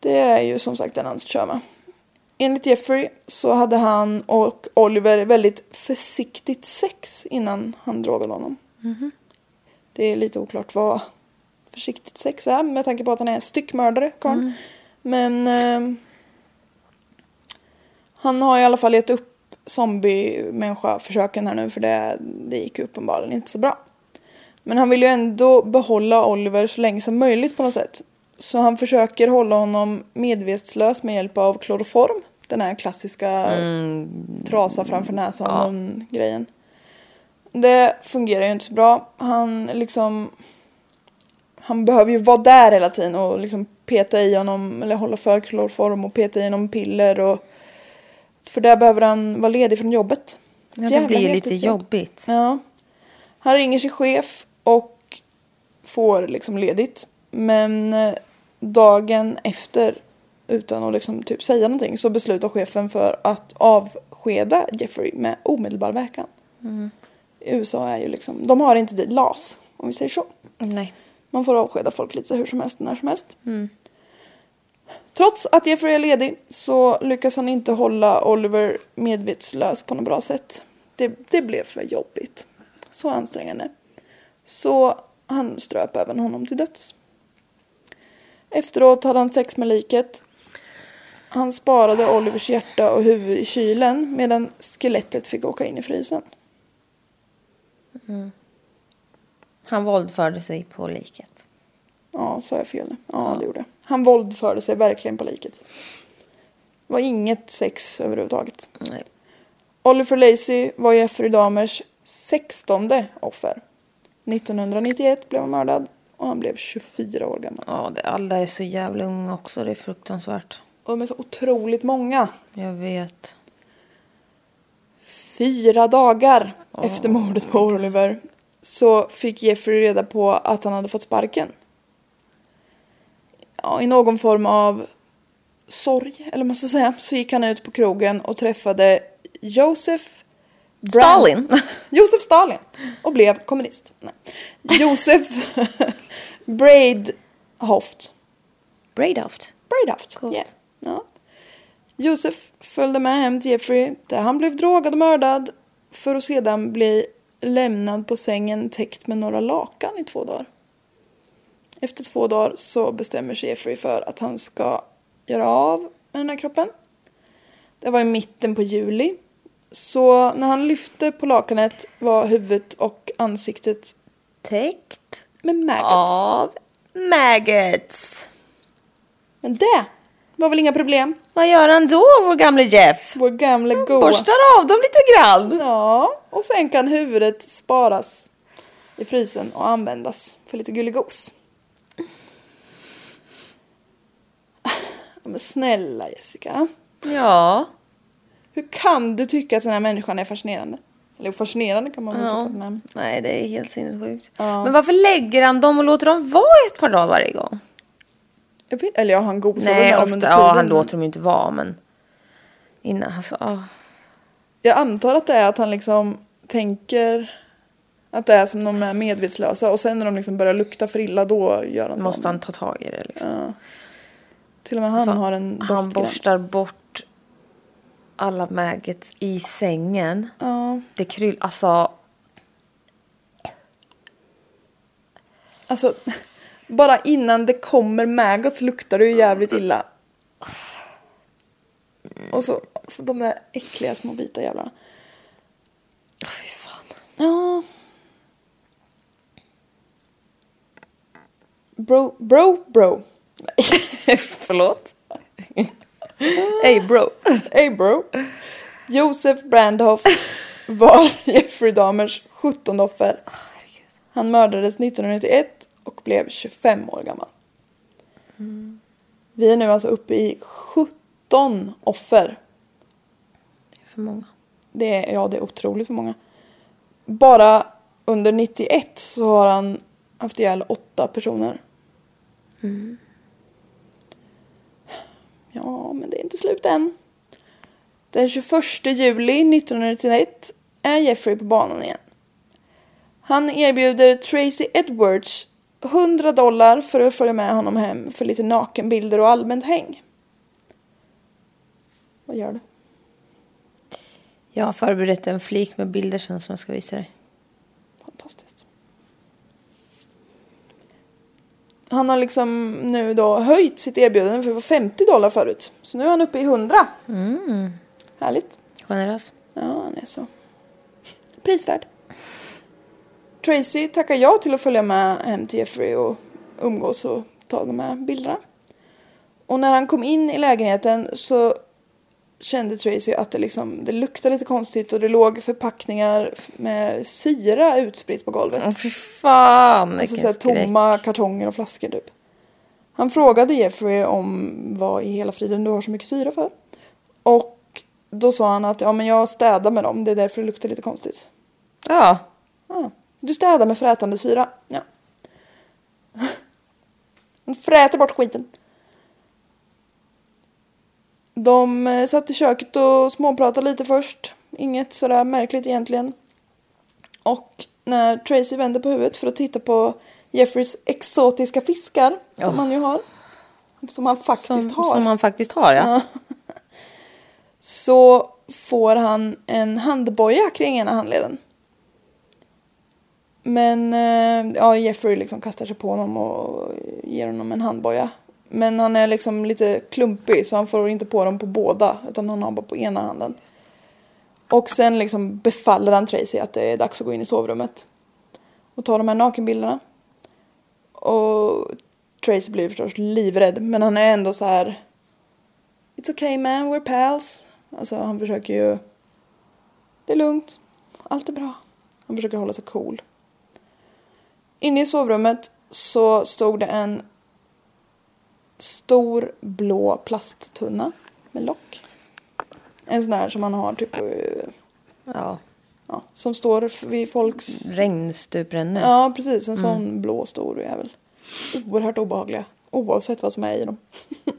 Det är ju som sagt den han kör med. Enligt Jeffrey så hade han och Oliver väldigt försiktigt sex innan han drogade honom. Det är lite oklart vad försiktigt sex är med tanke på att han är styckmördare, karln. Men eh, han har i alla fall gett upp zombie-människa-försöken här nu för det, det gick uppenbarligen inte så bra. Men han vill ju ändå behålla Oliver så länge som möjligt på något sätt. Så han försöker hålla honom medvetslös med hjälp av kloroform. Den här klassiska trasa framför näsan ja. grejen. Det fungerar ju inte så bra. Han liksom... Han behöver ju vara där hela tiden och liksom peta i honom eller hålla för kloroform och peta i honom piller och... För där behöver han vara ledig från jobbet. Ja, det blir lite heltidsjobb. jobbigt. Ja. Han ringer sin chef och får liksom ledigt. Men eh, dagen efter, utan att liksom typ säga någonting, så beslutar chefen för att avskeda Jeffrey med omedelbar verkan. I USA är ju liksom, de har inte det LAS, om vi säger så. Nej. Man får avskeda folk lite hur som helst, när som helst. Trots att Jeffrey är ledig så lyckas han inte hålla Oliver medvetslös på något bra sätt. Det, det blev för jobbigt. Så ansträngande. Så han ströp även honom till döds. Efteråt hade han sex med liket. Han sparade Olivers hjärta och huvud i kylen medan skelettet fick åka in i frysen. Han våldförde sig på liket. Ja, sa jag fel nu? Ja, det gjorde jag. Han våldförde sig verkligen på liket. Det var inget sex överhuvudtaget. Nej. Oliver Lacey var Jeffrey Dahmers sextonde offer. 1991 blev han mördad och han blev 24 år gammal. Ja, det, alla är så jävla unga också. Det är fruktansvärt. Och de är så otroligt många. Jag vet. Fyra dagar efter mordet på Oliver så fick Jeffrey reda på att han hade fått sparken. Ja, I någon form av sorg, eller man ska säga, så gick han ut på krogen och träffade Josef Brand- Stalin! [laughs] Josef Stalin och blev kommunist. Nej. Josef [laughs] Braidhoft. Braidhoft. Braidhoft. Coolt. Yeah. Ja. Josef följde med hem till Jeffrey där han blev drogad och mördad för att sedan bli lämnad på sängen täckt med några lakan i två dagar. Efter två dagar så bestämmer sig Jeffrey för att han ska göra av med den här kroppen. Det var i mitten på juli Så när han lyfte på lakanet var huvudet och ansiktet Täckt med maggots. av maggots. Men det var väl inga problem. Vad gör han då, vår gamle Jeff? Vår gamla goa. Borstar av dem lite grann. Ja, och sen kan huvudet sparas i frysen och användas för lite gulligos. Men snälla Jessica. Ja. Hur kan du tycka att den här människan är fascinerande? Eller fascinerande kan man väl Ja. tycka. Nej, det är helt sinnessjukt. Ja. Men varför lägger han dem och låter dem vara ett par dagar varje gång? Jag vet, eller ja, han gosar Nej, med dem ofta, under ja, tiden. han låter dem ju inte vara, men innan, alltså, ah. Jag antar att det är att han liksom tänker att det är som de är medvetslösa och sen när de liksom börjar lukta för illa då gör han så. måste han ta tag i det liksom. Ja. Till och med han Alltså, har en Han doftgräns. borstar bort alla maggots i sängen. Ja, Det kryll, alltså, alltså bara innan det kommer maggots luktar det ju jävligt illa. Och så, så de där äckliga små vita jävlarna. åh, fy fan. Ja. Bro, bro, bro. [laughs] Förlåt? Hey bro. Hey bro. Josef Brandhoff var Jeffrey Dahmers 17 offer. Han mördades 1991 och blev 25 år gammal. Vi är nu alltså uppe i 17 offer. Det är för många. Det är, ja, det är otroligt för många. Bara under 91 så har han haft ihjäl åtta personer. Ja, men det är inte slut än. Den 21 juli 1991 är Jeffrey på banan igen. Han erbjuder Tracy Edwards 100 dollar för att följa med honom hem för lite nakenbilder och allmänt häng. Vad gör du? Jag har förberett en flik med bilder sen som jag ska visa dig. Fantastiskt. Han har liksom nu då höjt sitt erbjudande för det var 50 dollar förut. Så nu är han uppe i 100. Mm. Härligt. Generös. Ja, han är så prisvärd. Tracy tackar ja till att följa med hem till Jeffrey och umgås och ta de här bilderna. Och när han kom in i lägenheten så kände Tracy att det, liksom, det luktade lite konstigt och det låg förpackningar med syra utspritt på golvet. Åh, fy fan, Alltså såhär skräck. tomma kartonger och flaskor typ. Han frågade Jeffrey om vad i hela friden du har så mycket syra för. Och då sa han att ja men jag städar med dem, det är därför det luktar lite konstigt. Ja. Ah, du städar med frätande syra? Ja. Han fräter bort skiten. De eh, satt i köket och småpratade lite först. Inget sådär märkligt egentligen. Och när Tracy vände på huvudet för att titta på Jeffreys exotiska fiskar, som Ja. han ju har. Som han faktiskt Som, har. som man faktiskt har, ja. [laughs] Så får han en handboja kring ena handleden. Men eh, ja, Jeffrey liksom kastar sig på honom och ger honom en handboja. Men han är liksom lite klumpig så han får inte på dem på båda utan han har bara på ena handen. Och sen liksom befaller han Tracy att det är dags att gå in i sovrummet. Och ta de här nakenbilderna. Och Tracy blir förstås livrädd men han är ändå så här It's okay man, we're pals. Alltså han försöker ju... Det är lugnt. Allt är bra. Han försöker hålla sig cool. Inne i sovrummet så stod det en stor blå plasttunna med lock. En sån där som man har typ... eh, ja. Ja, som står vid folks... Regnstuprännor. Ja, precis. En sån blå stor jävel. Oerhört obehagliga. Oavsett vad som är i dem. [laughs]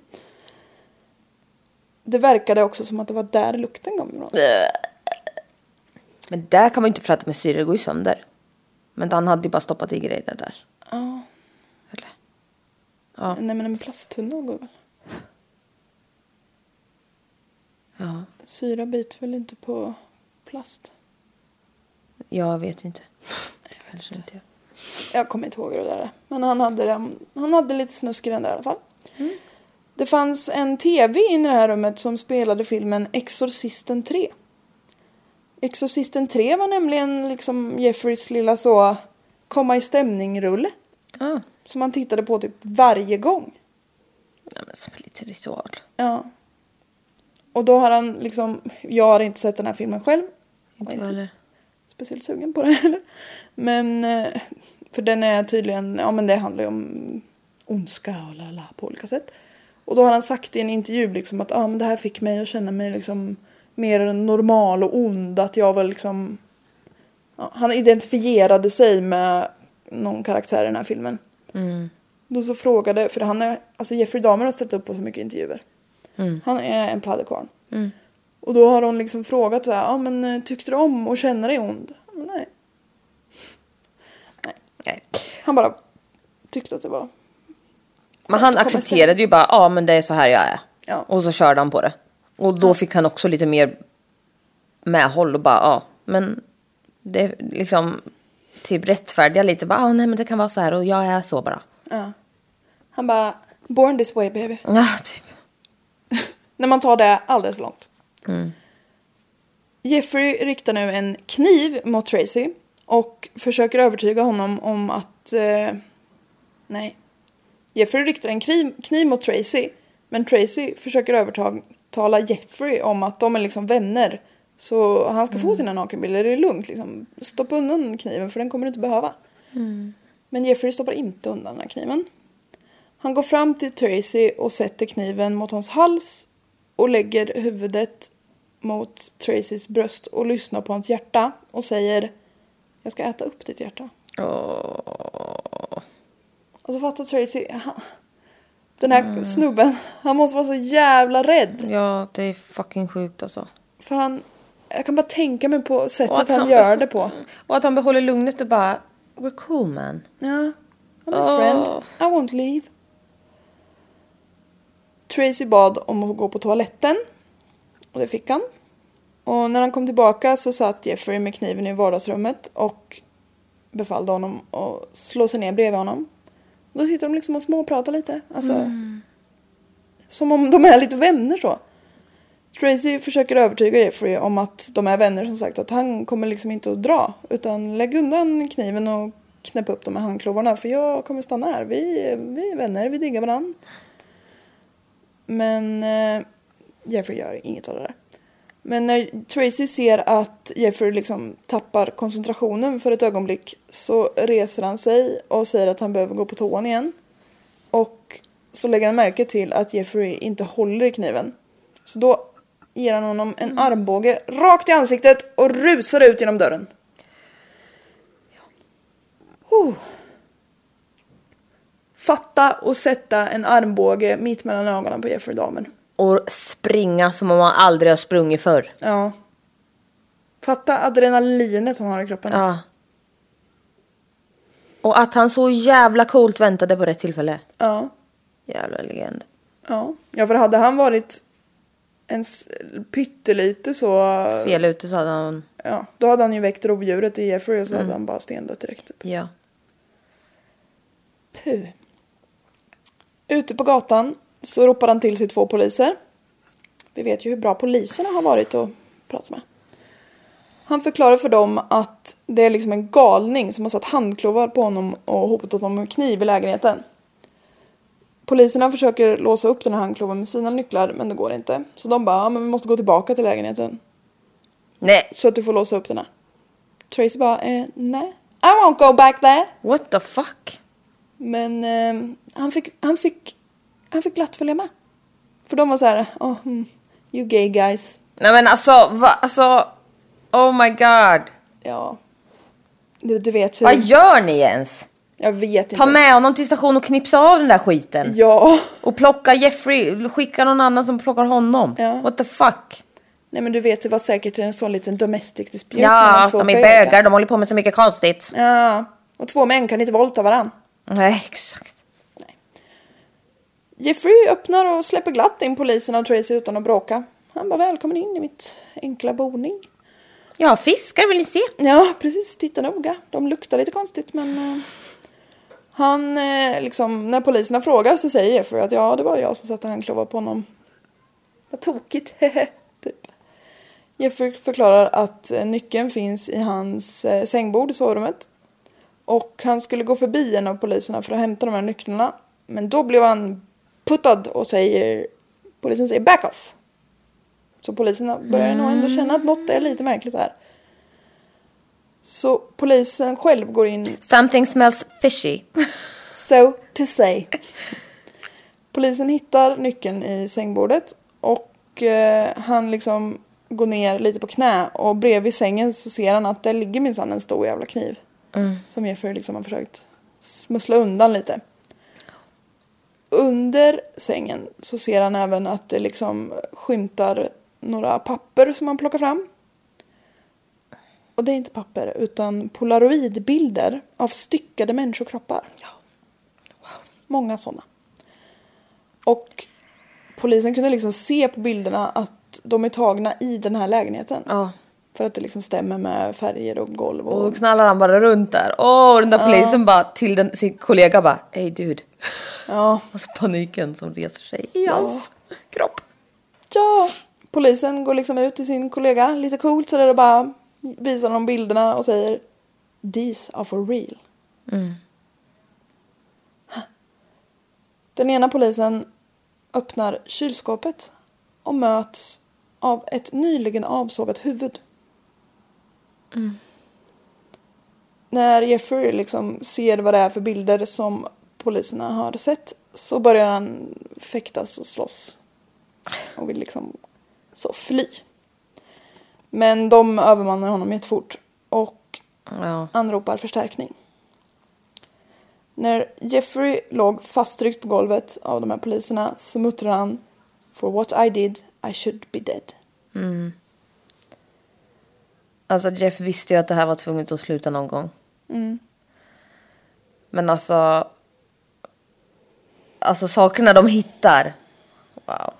det verkade också som att det var där lukten kom ifrån. Men där kan man ju inte fräta med syre, det går ju sönder. Men han hade ju bara stoppat i grejer där. Ja. Eller? Ja. Nej men en plasttunna går väl? ja. Syra biter väl inte på plast? Jag vet inte. Kanske inte. jag. Jag kommer inte ihåg det där är. Men han hade, den- han hade lite snusk i den där i alla fall. Det fanns en tv in i det här rummet som spelade filmen Exorcisten 3. Exorcisten 3 var nämligen liksom Jeffreys lilla så komma i stämning-rulle. Ah. Som han tittade på typ varje gång. Ja, men som en liten ritual. Ja. Och då har han liksom, jag har inte sett den här filmen själv. Inte jag heller. speciellt sugen på det [laughs] heller. Men, eh, för den är tydligen, ja men det handlar ju om ondska och lala på olika sätt. Och då har han sagt i en intervju liksom att ah, men det här fick mig att känna mig liksom mer normal och ond. Att jag var liksom, ja, han identifierade sig med någon karaktär i den här filmen. Mm. Då så frågade, för han är, alltså Jeffrey Dahmer har ställt upp på så mycket intervjuer. Mm. Han är en pladderkvarn. Mm. Och då har hon liksom frågat så här, ja men eh, tyckte du om att känna dig ond? Nej. Nej. Han bara tyckte att det var, Men han accepterade ju bara, ja men det är så här jag är. Ja. Och så körde han på det. Och då fick han också lite mer medhåll och bara, ja men det är liksom typ rättfärdiga lite, bara, ah, nej men det kan vara så här och jag är så bara. ja. Han bara, born this way baby. [laughs] Ja, typ. När man tar det alldeles för långt. Jeffrey riktar nu en kniv mot Tracy och försöker övertyga honom om att... Eh, nej. Jeffrey riktar en kniv, kniv mot Tracy men Tracy försöker övertala Jeffrey om att de är liksom vänner. Så han ska få sina nakenbilder, det är lugnt liksom. Stoppa undan kniven för den kommer du inte behöva. Men Jeffrey stoppar inte undan den här kniven. Han går fram till Tracy och sätter kniven mot hans hals och lägger huvudet mot Tracys bröst och lyssnar på hans hjärta och säger Jag ska äta upp ditt hjärta. Åh. Och så fattar Tracy, han, den här snubben, han måste vara så jävla rädd. Ja, det är fucking sjukt alltså. För han, jag kan bara tänka mig på sättet han, han- gör det på. Och att han behåller lugnet och bara, we're cool man. Ja, I'm a Åh. friend. I won't leave. Tracy bad om att få gå på toaletten. Och det fick han. Och när han kom tillbaka så satt Jeffrey med kniven i vardagsrummet och befallde honom att slå sig ner bredvid honom. Då sitter de liksom och småpratar lite. Alltså, Som om de är lite vänner så. Tracy försöker övertyga Jeffrey om att de är vänner som sagt. Att han kommer liksom inte att dra. Utan lägg undan kniven och knäpp upp de här handklovarna. För jag kommer stanna här. Vi, vi är vänner, vi diggar varandra. Men eh, Jeffrey gör inget av det där. Men när Tracy ser att Jeffrey liksom tappar koncentrationen för ett ögonblick så reser han sig och säger att han behöver gå på toan igen. Och så lägger han märke till att Jeffrey inte håller i kniven. Så då ger han honom en armbåge rakt i ansiktet och rusar ut genom dörren. Oh. Fatta och sätta en armbåge mitt mellan ögonen på Jeffrey Dahmer. Och springa som om man aldrig har sprungit förr. Ja. Fatta adrenalinet han har i kroppen. Ja. Och att han så jävla coolt väntade på rätt tillfälle. Ja. Jävla legend. Ja, ja för hade han varit en pyttelite så... Fel ute så hade han... Ja, då hade han ju väckt rovdjuret i Jeffrey och så hade han bara stendött direkt. Typ. Ja. Puh. Ute på gatan så ropar han till sig två poliser. Vi vet ju hur bra poliserna har varit att prata med. Han förklarar för dem att det är liksom en galning som har satt handklovar på honom och hotat honom med kniv i lägenheten. Poliserna försöker låsa upp den här handkloven med sina nycklar men det går inte. Så de bara, ja, men vi måste gå tillbaka till lägenheten Nej, så att du får låsa upp den här. Tracy bara, eh, nej. I won't go back there. what the fuck? Men eh, han, fick, han, fick, han fick glatt följa med. För de var så här, oh, mm, you gay guys. Nej men alltså, va, alltså... Oh my god. Ja. Du, du vet hur... Vad gör ni ens? Jag vet Ta inte. med honom till station och knipsa av den där skiten. Ja. Och plocka Jeffrey, skicka någon annan som plockar honom. Ja. What the fuck? Nej men du vet, det var säkert en sån liten domestic dispute Ja, två de är bögar. de håller på med så mycket konstigt. Ja. Och två män kan inte våldta varann. Nej, exakt. Jeffrey öppnar och släpper glatt in polisen och Tracy utan att bråka. Han bara välkommen in i mitt enkla boning. Ja, fiskar vill ni se? Ja, precis. Titta noga. De luktar lite konstigt men... eh, han, eh, liksom, när poliserna frågar så säger Jeffrey att ja, det var jag som satte handklovar på honom. Vad tokigt, [laughs] typ. Jeffrey förklarar att eh, nyckeln finns i hans sängbord i sovrummet. Och han skulle gå förbi en av poliserna för att hämta de här nycklarna. Men då blev han puttad och säger, polisen säger back off. Så poliserna börjar nog ändå känna att något är lite märkligt här. Så polisen själv går in Something smells fishy. [laughs] So to say. Polisen hittar nyckeln i sängbordet och eh, han liksom går ner lite på knä och bredvid sängen så ser han att där ligger minsann en stor jävla kniv. Som Jeffrey liksom har försökt smussla undan lite. Under sängen så ser han även att det liksom skymtar några papper som han plockar fram. Och det är inte papper utan polaroidbilder av styckade människokroppar. Många sådana. Och polisen kunde liksom se på bilderna att de är tagna i den här lägenheten. Ja. För att det liksom stämmer med färger och golv och... Och knallar han bara runt där. Åh, och den där polisen bara till den, sin kollega bara Hey dude. Ja. [laughs] Och så paniken som reser sig i hans kropp. ja. Polisen går liksom ut till sin kollega lite coolt så där och bara visar de bilderna och säger These are for real. Den ena polisen öppnar kylskåpet och möts av ett nyligen avsågat huvud. När Jeffrey liksom ser vad det är för bilder som poliserna har sett så börjar han fäktas och slåss. Och vill liksom så fly. Men de övermannar honom jättefort och Ja. anropar förstärkning. När Jeffrey låg fasttryckt på golvet av de här poliserna så muttrar han For what I did I should be dead. Alltså Jeff visste ju att det här var tvunget att sluta någon gång. Mm. Men alltså... Alltså sakerna de hittar. Wow.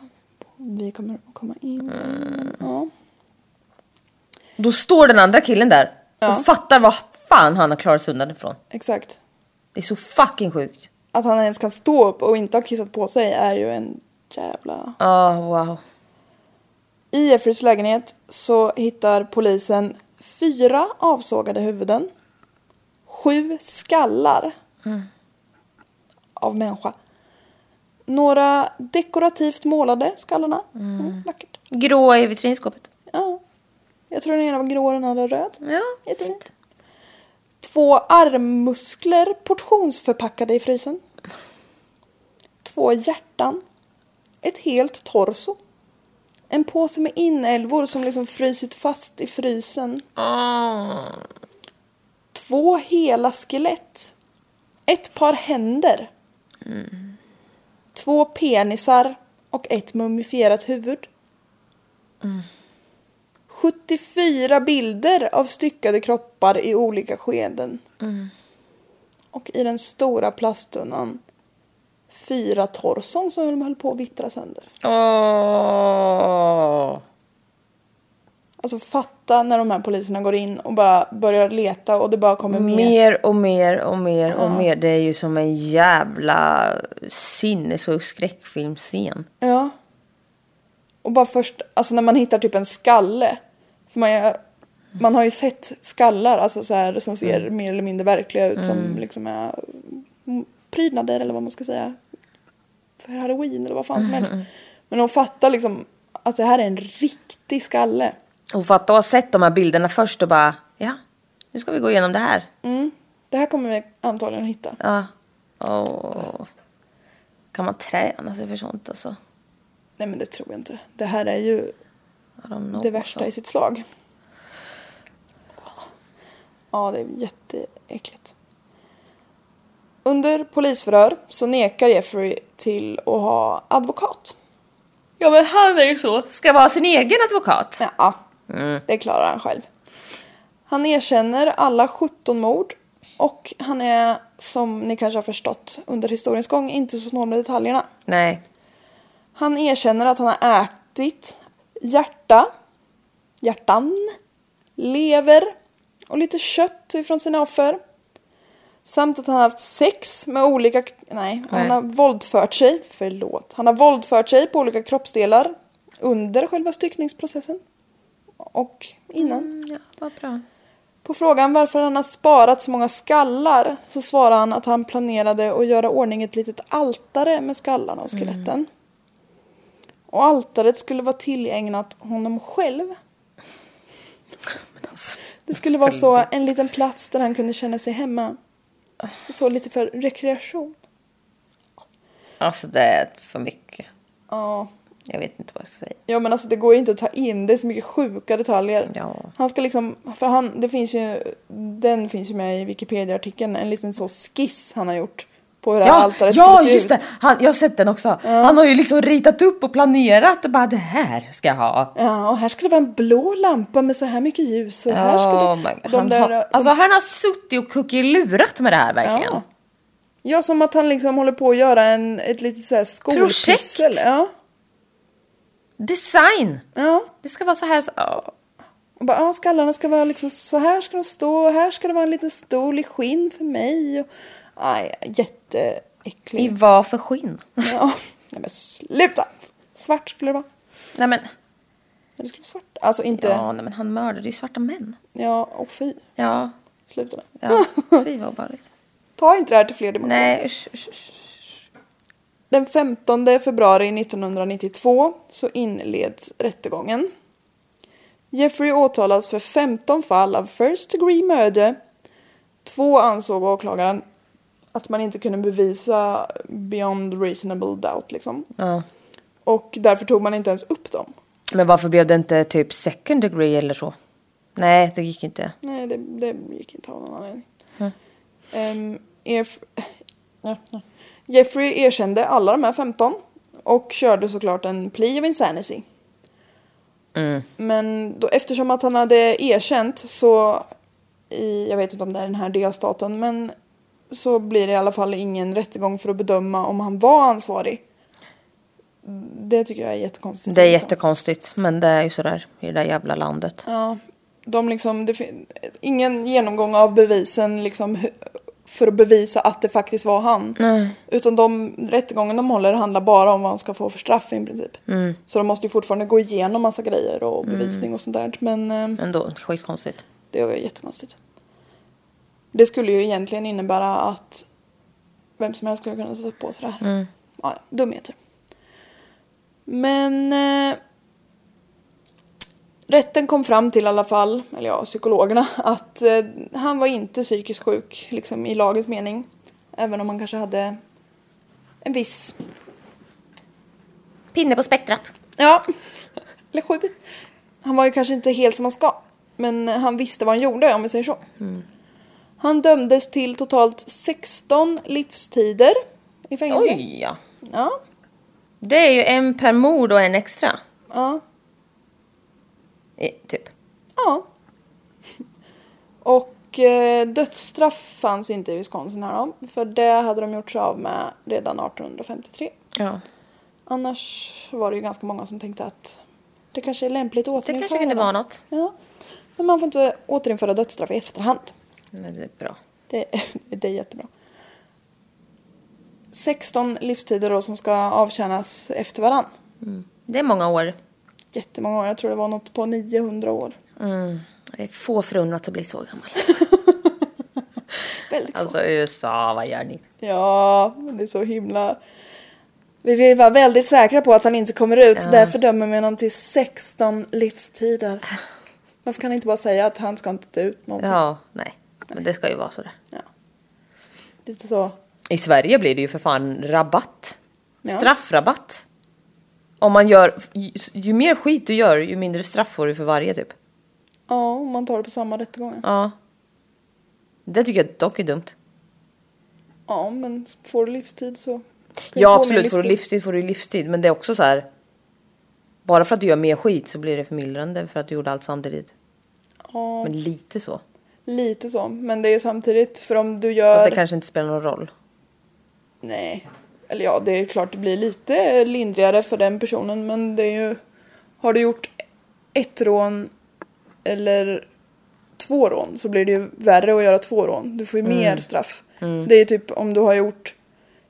Vi kommer att komma in. Ja. Då står den andra killen där Ja. och fattar vad fan han har klarat sig undan ifrån. Exakt. Det är så fucking sjukt. Att han ens kan stå upp och inte ha kissat på sig är ju en jävla... Ja, wow. I Jeffreys lägenhet så hittar polisen fyra avsågade huvuden, sju skallar av människa, några dekorativt målade skallarna. Mm, vackert. Gråa i vitrinskåpet. Ja. Jag tror den ena var grå och den andra röd. Ja, Jättefint. Två armmuskler portionsförpackade i frysen. Två hjärtan. Ett helt torso. En påse med inälvor som liksom frysit fast i frysen. Två hela skelett. Ett par händer. Två penisar och ett mumifierat huvud. 74 bilder av styckade kroppar i olika skeden. Och i den stora plasttunnan fyra torson som de höll på att vittra sönder. Åh. Alltså fatta när de här poliserna går in och bara börjar leta och det bara kommer mer. Mer och mer och mer och mer. Det är ju som en jävla sinnes och skräckfilmscen. Ja. Och bara först, alltså när man hittar typ en skalle. För man, man har ju sett skallar alltså så här, som ser mer eller mindre verkliga ut som liksom är mm, prydnader eller vad man ska säga. För halloween eller vad fan som helst. Men hon fattar liksom att det här är en riktig skalle. Och för att då ha sett de här bilderna först och bara, ja, nu ska vi gå igenom det här. Mm. Det här kommer vi antagligen hitta. Ja. Åh. Kan man träna sig för sånt alltså? Nej men det tror jag inte. Det här är ju I know, det värsta i alltså. sitt slag. Ja, det är jätteäckligt. Under polisförhör så nekar Jeffrey till att ha advokat. Ja men han är ju så. Ska vara sin egen advokat. Ja, det klarar han själv. Han erkänner alla 17 mord och han är, som ni kanske har förstått under historiens gång, inte så snål med detaljerna. Nej. Han erkänner att han har ätit hjärta, hjärtan, lever och lite kött ifrån sina offer. Samt att han har haft sex med olika, nej, han Nej. har våldfört sig, förlåt. Han har våldfört sig på olika kroppsdelar under själva styckningsprocessen. och innan. Mm, ja, vad bra. På frågan varför han har sparat så många skallar så svarar han att han planerade att göra ordning ett litet altare med skallarna och skeletten. Och altaret skulle vara tillägnat honom själv. [laughs] Det skulle vara så en liten plats där han kunde känna sig hemma. Så lite för rekreation. Alltså det är för mycket. Ja, Jag vet inte vad jag ska säga. Ja men alltså det går ju inte att ta in, det är så mycket sjuka detaljer. Ja. Han ska liksom, för han, det finns ju, den finns ju med i Wikipedia-artikeln, en liten så skiss han har gjort på hur det här Ja, altaret ja skulle se just ut. det! Han, jag har sett den också. Han har ju liksom ritat upp och planerat och bara det här ska jag ha. Ja, och här ska det vara en blå lampa med så här mycket ljus och här Ja, det... men de han, där, har, alltså han har suttit och kuckelurat med det här verkligen. ja. ja, som att han liksom håller på att göra en, ett litet så här skolpussel. Ja, Design! ja. Det ska vara så här. Så, ja. Och bara, ja, skallarna ska vara liksom så här ska de stå och här ska det vara en liten stol i skinn för mig. Och, aj, jätteäcklig. I vad för skinn? Ja, nej men sluta! Svart skulle det vara. Nej men, Ja, Det skulle vara svart. Alltså inte... ja, Ja, nej, men han mördade ju svarta män. och fy. Ja, Sluta nu. ja. [laughs] Fy vad obehagligt. Ta inte det här till fler dimensioner. Nej usch, usch, usch. Den 15 februari 1992 så inleds rättegången. Jeffrey åtalas för 15 fall av first degree murder. Två ansåg åklagaren att man inte kunde bevisa beyond reasonable doubt liksom. Ja. Och därför tog man inte ens upp dem. Men varför blev det inte typ second degree eller så? Nej, det gick inte. Nej, det, det gick inte av någon anledning. Ehm, Ef- ja, ja. Jeffrey erkände alla de här 15 och körde såklart en plea of insanity. Mm. Men då, eftersom att han hade erkänt så, i, jag vet inte om det är den här delstaten, men så blir det i alla fall ingen rättegång för att bedöma om han var ansvarig. Det tycker jag är jättekonstigt. Det är liksom. jättekonstigt, men det är ju sådär i det där jävla landet. Ja, de liksom, det, ingen genomgång av bevisen liksom för att bevisa att det faktiskt var han. Nej. Utan de rättegången de håller handlar bara om vad han ska få för straff i princip. Mm. Så de måste ju fortfarande gå igenom massa grejer och bevisning och sånt där. Men eh, Ändå, skitkonstigt. det är jättekonstigt. Det skulle ju egentligen innebära att vem som helst skulle kunna sätta på sig det här. Mm. Ja, dumheter. Men eh, rätten kom fram till i alla fall, eller ja, psykologerna, [laughs] att eh, han var inte psykiskt sjuk liksom i lagens mening. Även om han kanske hade en viss, Pinne på spektrat. ja, [laughs] eller sju. Han var ju kanske inte helt som han ska. Men han visste vad han gjorde om vi säger så. Han dömdes till totalt 16 livstider i fängelse. Oj, ja. Ja, Det är ju en per mord och en extra. ja. I, typ. Ja. [laughs] Och eh, dödsstraff fanns inte i Wisconsin här då. För det hade de gjort sig av med redan 1853. Ja. Annars var det ju ganska många som tänkte att det kanske är lämpligt att Det återinföra kanske kunde det. vara något. Ja. Men man får inte återinföra dödsstraff i efterhand. Men det är bra. Det, [laughs] det är jättebra. 16 livstider då som ska avtjänas efter varann. Det är många år. Jättemånga år. Jag tror det var något på 900 år. Mm. Det är få förunnat att bli så gammal. [laughs] Väldigt få. Alltså USA, vad gör ni? Ja, men det är så himla... Vi vill vara väldigt säkra på att han inte kommer ut så därför dömer vi honom till 16 livstider. [laughs] Varför kan han inte bara säga att han ska inte ut någonsin? Ja, nej. Men det ska ju vara sådär. Ja. Lite så. I Sverige blir det ju för fan rabatt. Ja. Straffrabatt. Om man gör, ju, ju mer skit du gör, ju mindre straff får du för varje typ. Ja, om man tar det på samma rättegångar. Ja. Det tycker jag dock är dumt. Ja, men får du livstid så... ska du Ja få absolut, får du livstid får du livstid. Men det är också så här. Bara för att du gör mer skit så blir det förmildrande för att du gjorde allt samtidigt. Ja, Men lite så. Lite så. Men det är ju samtidigt, för om du gör... Fast det kanske inte spelar någon roll. Nej. Eller ja, det är klart det blir lite lindrigare för den personen men det är ju... Har du gjort ett rån eller två rån så blir det ju värre att göra två rån. Du får ju mer straff. Det är ju typ om du har gjort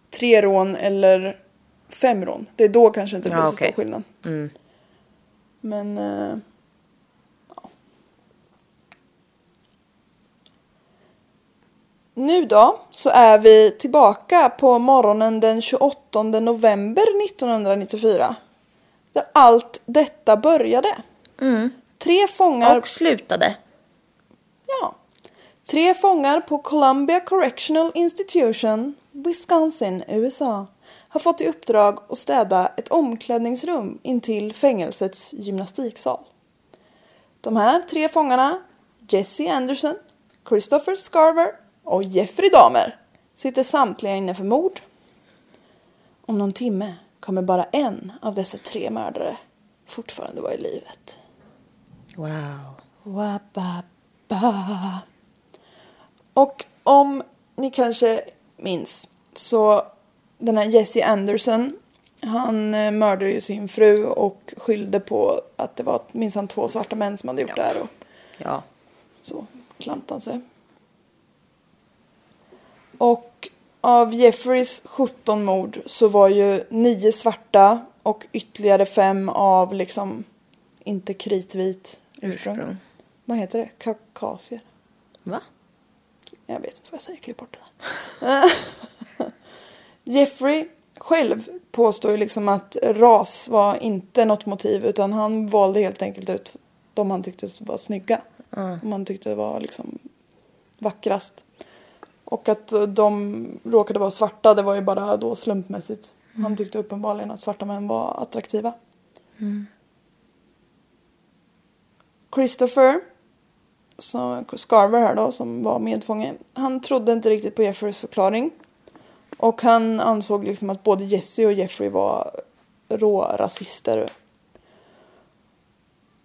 tre rån eller fem rån. Det är då kanske inte blir Ja, så okej. stor skillnad. Mm. Men... Nu då så är vi tillbaka på morgonen den 28 november 1994. Där allt detta började. Tre fångar... Och slutade. Ja. Tre fångar på Columbia Correctional Institution, Wisconsin, USA har fått i uppdrag att städa ett omklädningsrum intill fängelsets gymnastiksal. De här tre fångarna, Jesse Anderson, Christopher Scarver och Jeffrey Dahmer, sitter samtliga inne för mord. Om någon timme kommer bara en av dessa tre mördare fortfarande vara i livet. Wow. Wababa. Och om ni kanske minns så den här Jesse Anderson han eh, mördade ju sin fru och skyllde på att det var minsann två svarta män som hade gjort det här och Ja. så klantade han sig. Och av Jeffreys 17 mord så var ju nio svarta och ytterligare fem av liksom inte kritvit ursprung. Ursprung. Vad heter det? Kaukasier? Va? Jag vet inte vad jag säger, klipp bort det. [laughs] Jeffrey själv påstår ju liksom att ras var inte något motiv utan han valde helt enkelt ut de han tyckte var snygga. De han tyckte var liksom vackrast. Och att de råkade vara svarta det var ju bara då slumpmässigt. Han tyckte uppenbarligen att svarta män var attraktiva. Christopher som Scarver här då, som var medfånge, han trodde inte riktigt på Jeffreys förklaring. Och han ansåg liksom att både Jesse och Jeffrey var rå-rasister.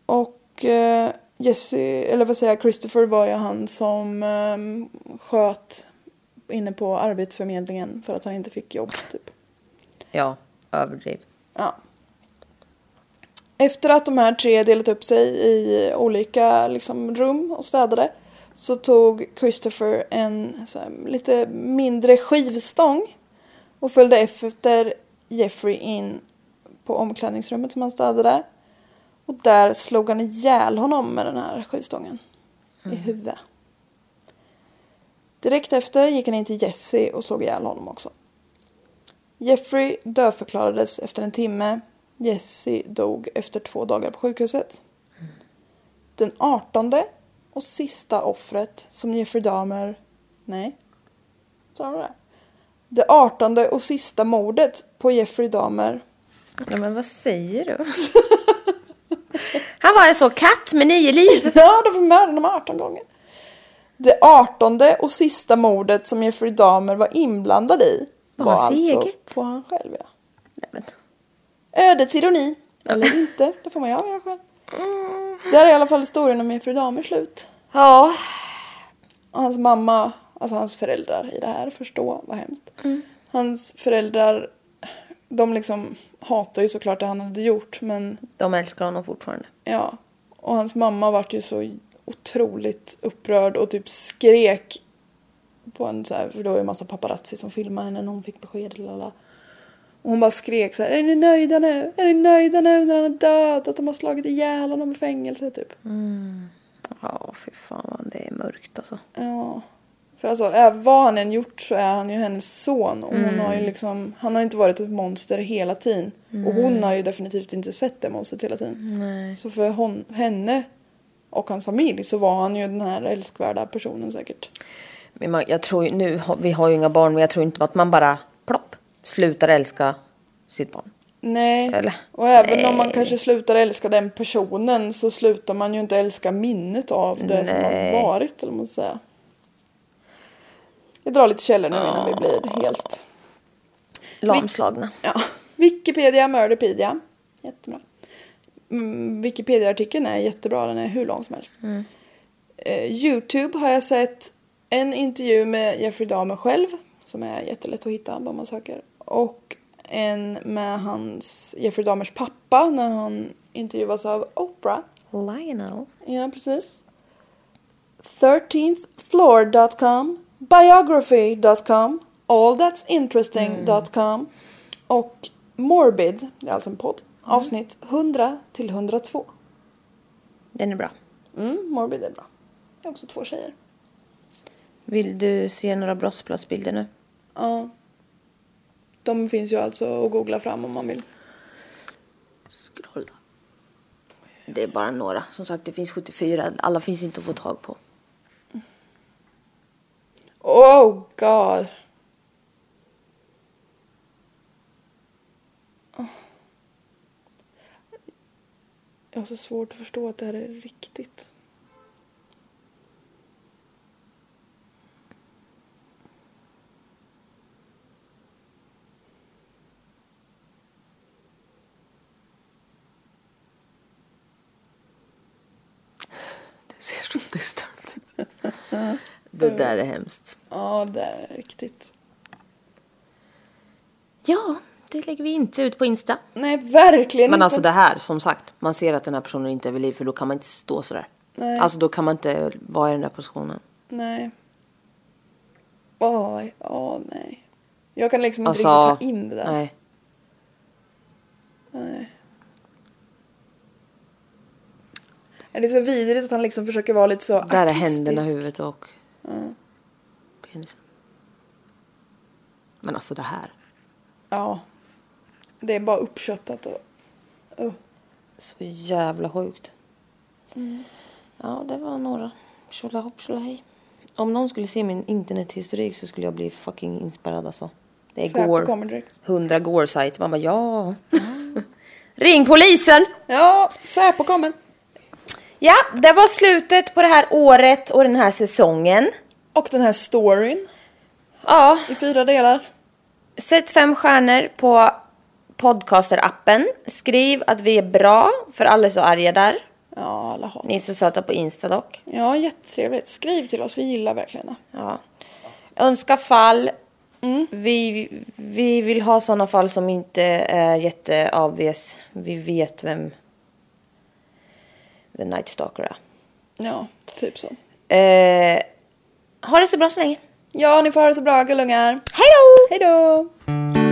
Och eh, Jesse, eller vad säger jag, Christopher var ju han som eh, sköt inne på arbetsförmedlingen för att han inte fick jobb typ. Ja, överdriv. Ja. Efter att de här tre delat upp sig i olika liksom, rum och städade så tog Christopher en här, lite mindre skivstång och följde efter Jeffrey in på omklädningsrummet som han städade. Och där slog han ihjäl honom med den här skivstången i huvudet. Direkt efter gick han in till Jesse och slog ihjäl honom också. Jeffrey dödförklarades efter en timme. Jesse dog efter två dagar på sjukhuset. Den artonde och sista offret som Jeffrey Dahmer... Nej. Sa de det? Det artonde och sista mordet på Jeffrey Dahmer. Ja, men vad säger du? [laughs] Han var en sån katt med nio liv. [laughs] Ja, de får mörda honom 18 gånger. Det artonde och sista mordet som Jeffrey Dahmer var inblandad i Var alltså eget? på han själv. Ja. Nej, men. Ödets ironi. Eller inte, det får man ju avgöra själv. Där är i alla fall historien om Jeffrey Dahmer slut. Ja. Och hans mamma, alltså hans föräldrar i det här, förstå vad hemskt. Hans föräldrar, de liksom hatar ju såklart det han hade gjort men De älskar honom fortfarande. ja. Och hans mamma vart ju så otroligt upprörd och typ skrek på en så här, för det var ju en massa paparazzi som filmade henne när hon fick besked. Lala. Och hon bara skrek så här, är ni nöjda nu? Är ni nöjda nu när han är död? Att de har slagit ihjäl honom i fängelse typ. Ja, fy fan det är mörkt alltså. Ja. För alltså, vad han än gjort så är han ju hennes son. Och hon har ju liksom, han har ju inte varit ett monster hela tiden. Och hon har ju definitivt inte sett det monstret hela tiden. Nej. Så för hon, henne och hans familj så var han ju den här älskvärda personen säkert. Men man, jag tror nu, vi har ju inga barn men jag tror inte att man bara plopp slutar älska sitt barn. Nej. Eller? Och även om Nej. man kanske slutar älska den personen så slutar man ju inte älska minnet av det som har Nej. varit. Eller man ska säga. Jag drar lite källor nu innan vi blir helt Lamslagna. Ja. Wikipedia, Murderpedia. Jättebra. Mm, Wikipedia-artikeln är jättebra, den är hur lång som helst. Eh, Youtube har jag sett en intervju med Jeffrey Dahmer själv, som är jättelätt att hitta om man söker. Och en med hans, Jeffrey Dahmers pappa när han intervjuas av Oprah. Lionel. Ja, precis. 13thfloor.com, biography.com, allthat'sinteresting.com och Morbid, det är alltså en podd, avsnitt 100 till 102. Den är bra. Mm, Morbid är bra. Det är också två tjejer. Vill du se några brottsplatsbilder nu? Ja. De finns ju alltså att googla fram om man vill. Scrolla. Det är bara några. Som sagt, det finns 74. Alla finns inte att få tag på. Oh god. Oh. Jag har så svårt att förstå att det här är riktigt. Du ser så disturbed Det där är hemskt. Ja, det är riktigt. Ja, det lägger vi inte ut på Insta. Nej, verkligen Men inte. alltså det här, som sagt, man ser att den här personen inte är vid liv för då kan man inte stå sådär. Nej. Alltså då kan man inte vara i den där positionen. Nej. Åh, åh nej. Jag kan liksom inte Alltså, riktigt ta in det där. nej. Nej. Det är så vidrigt att han liksom försöker vara lite så Där är artistisk. händerna, huvudet och penisen. Men alltså det här. Ja. Det är bara uppköttat och... Uh. Så jävla sjukt. Ja, det var några. Tjolahopp tjolahej. Om någon skulle se min internethistorik så skulle jag bli fucking inspirerad alltså. Det är direkt. 100 Gore-sajt. Man bara ja. [laughs] Ring polisen! Ja, Säpo kommer. Ja, det var slutet på det här året och den här säsongen. Och den här storyn Ja, i fyra delar. sätt fem stjärnor på podcaster-appen. Skriv att vi är bra, för alla är så arga där. Ja, alla har. Ni är så söta på Insta dock. Ja, jättetrevligt. Skriv till oss, vi gillar verkligen det. Ja. Önska fall. Vi, vi vill ha sådana fall som inte är jätteobvious. Vi vet vem The Night Stalker är. Ja, typ så. Eh, ha det så bra så länge. Ja, ni får ha det så bra gullungar. Hej då! Hej då!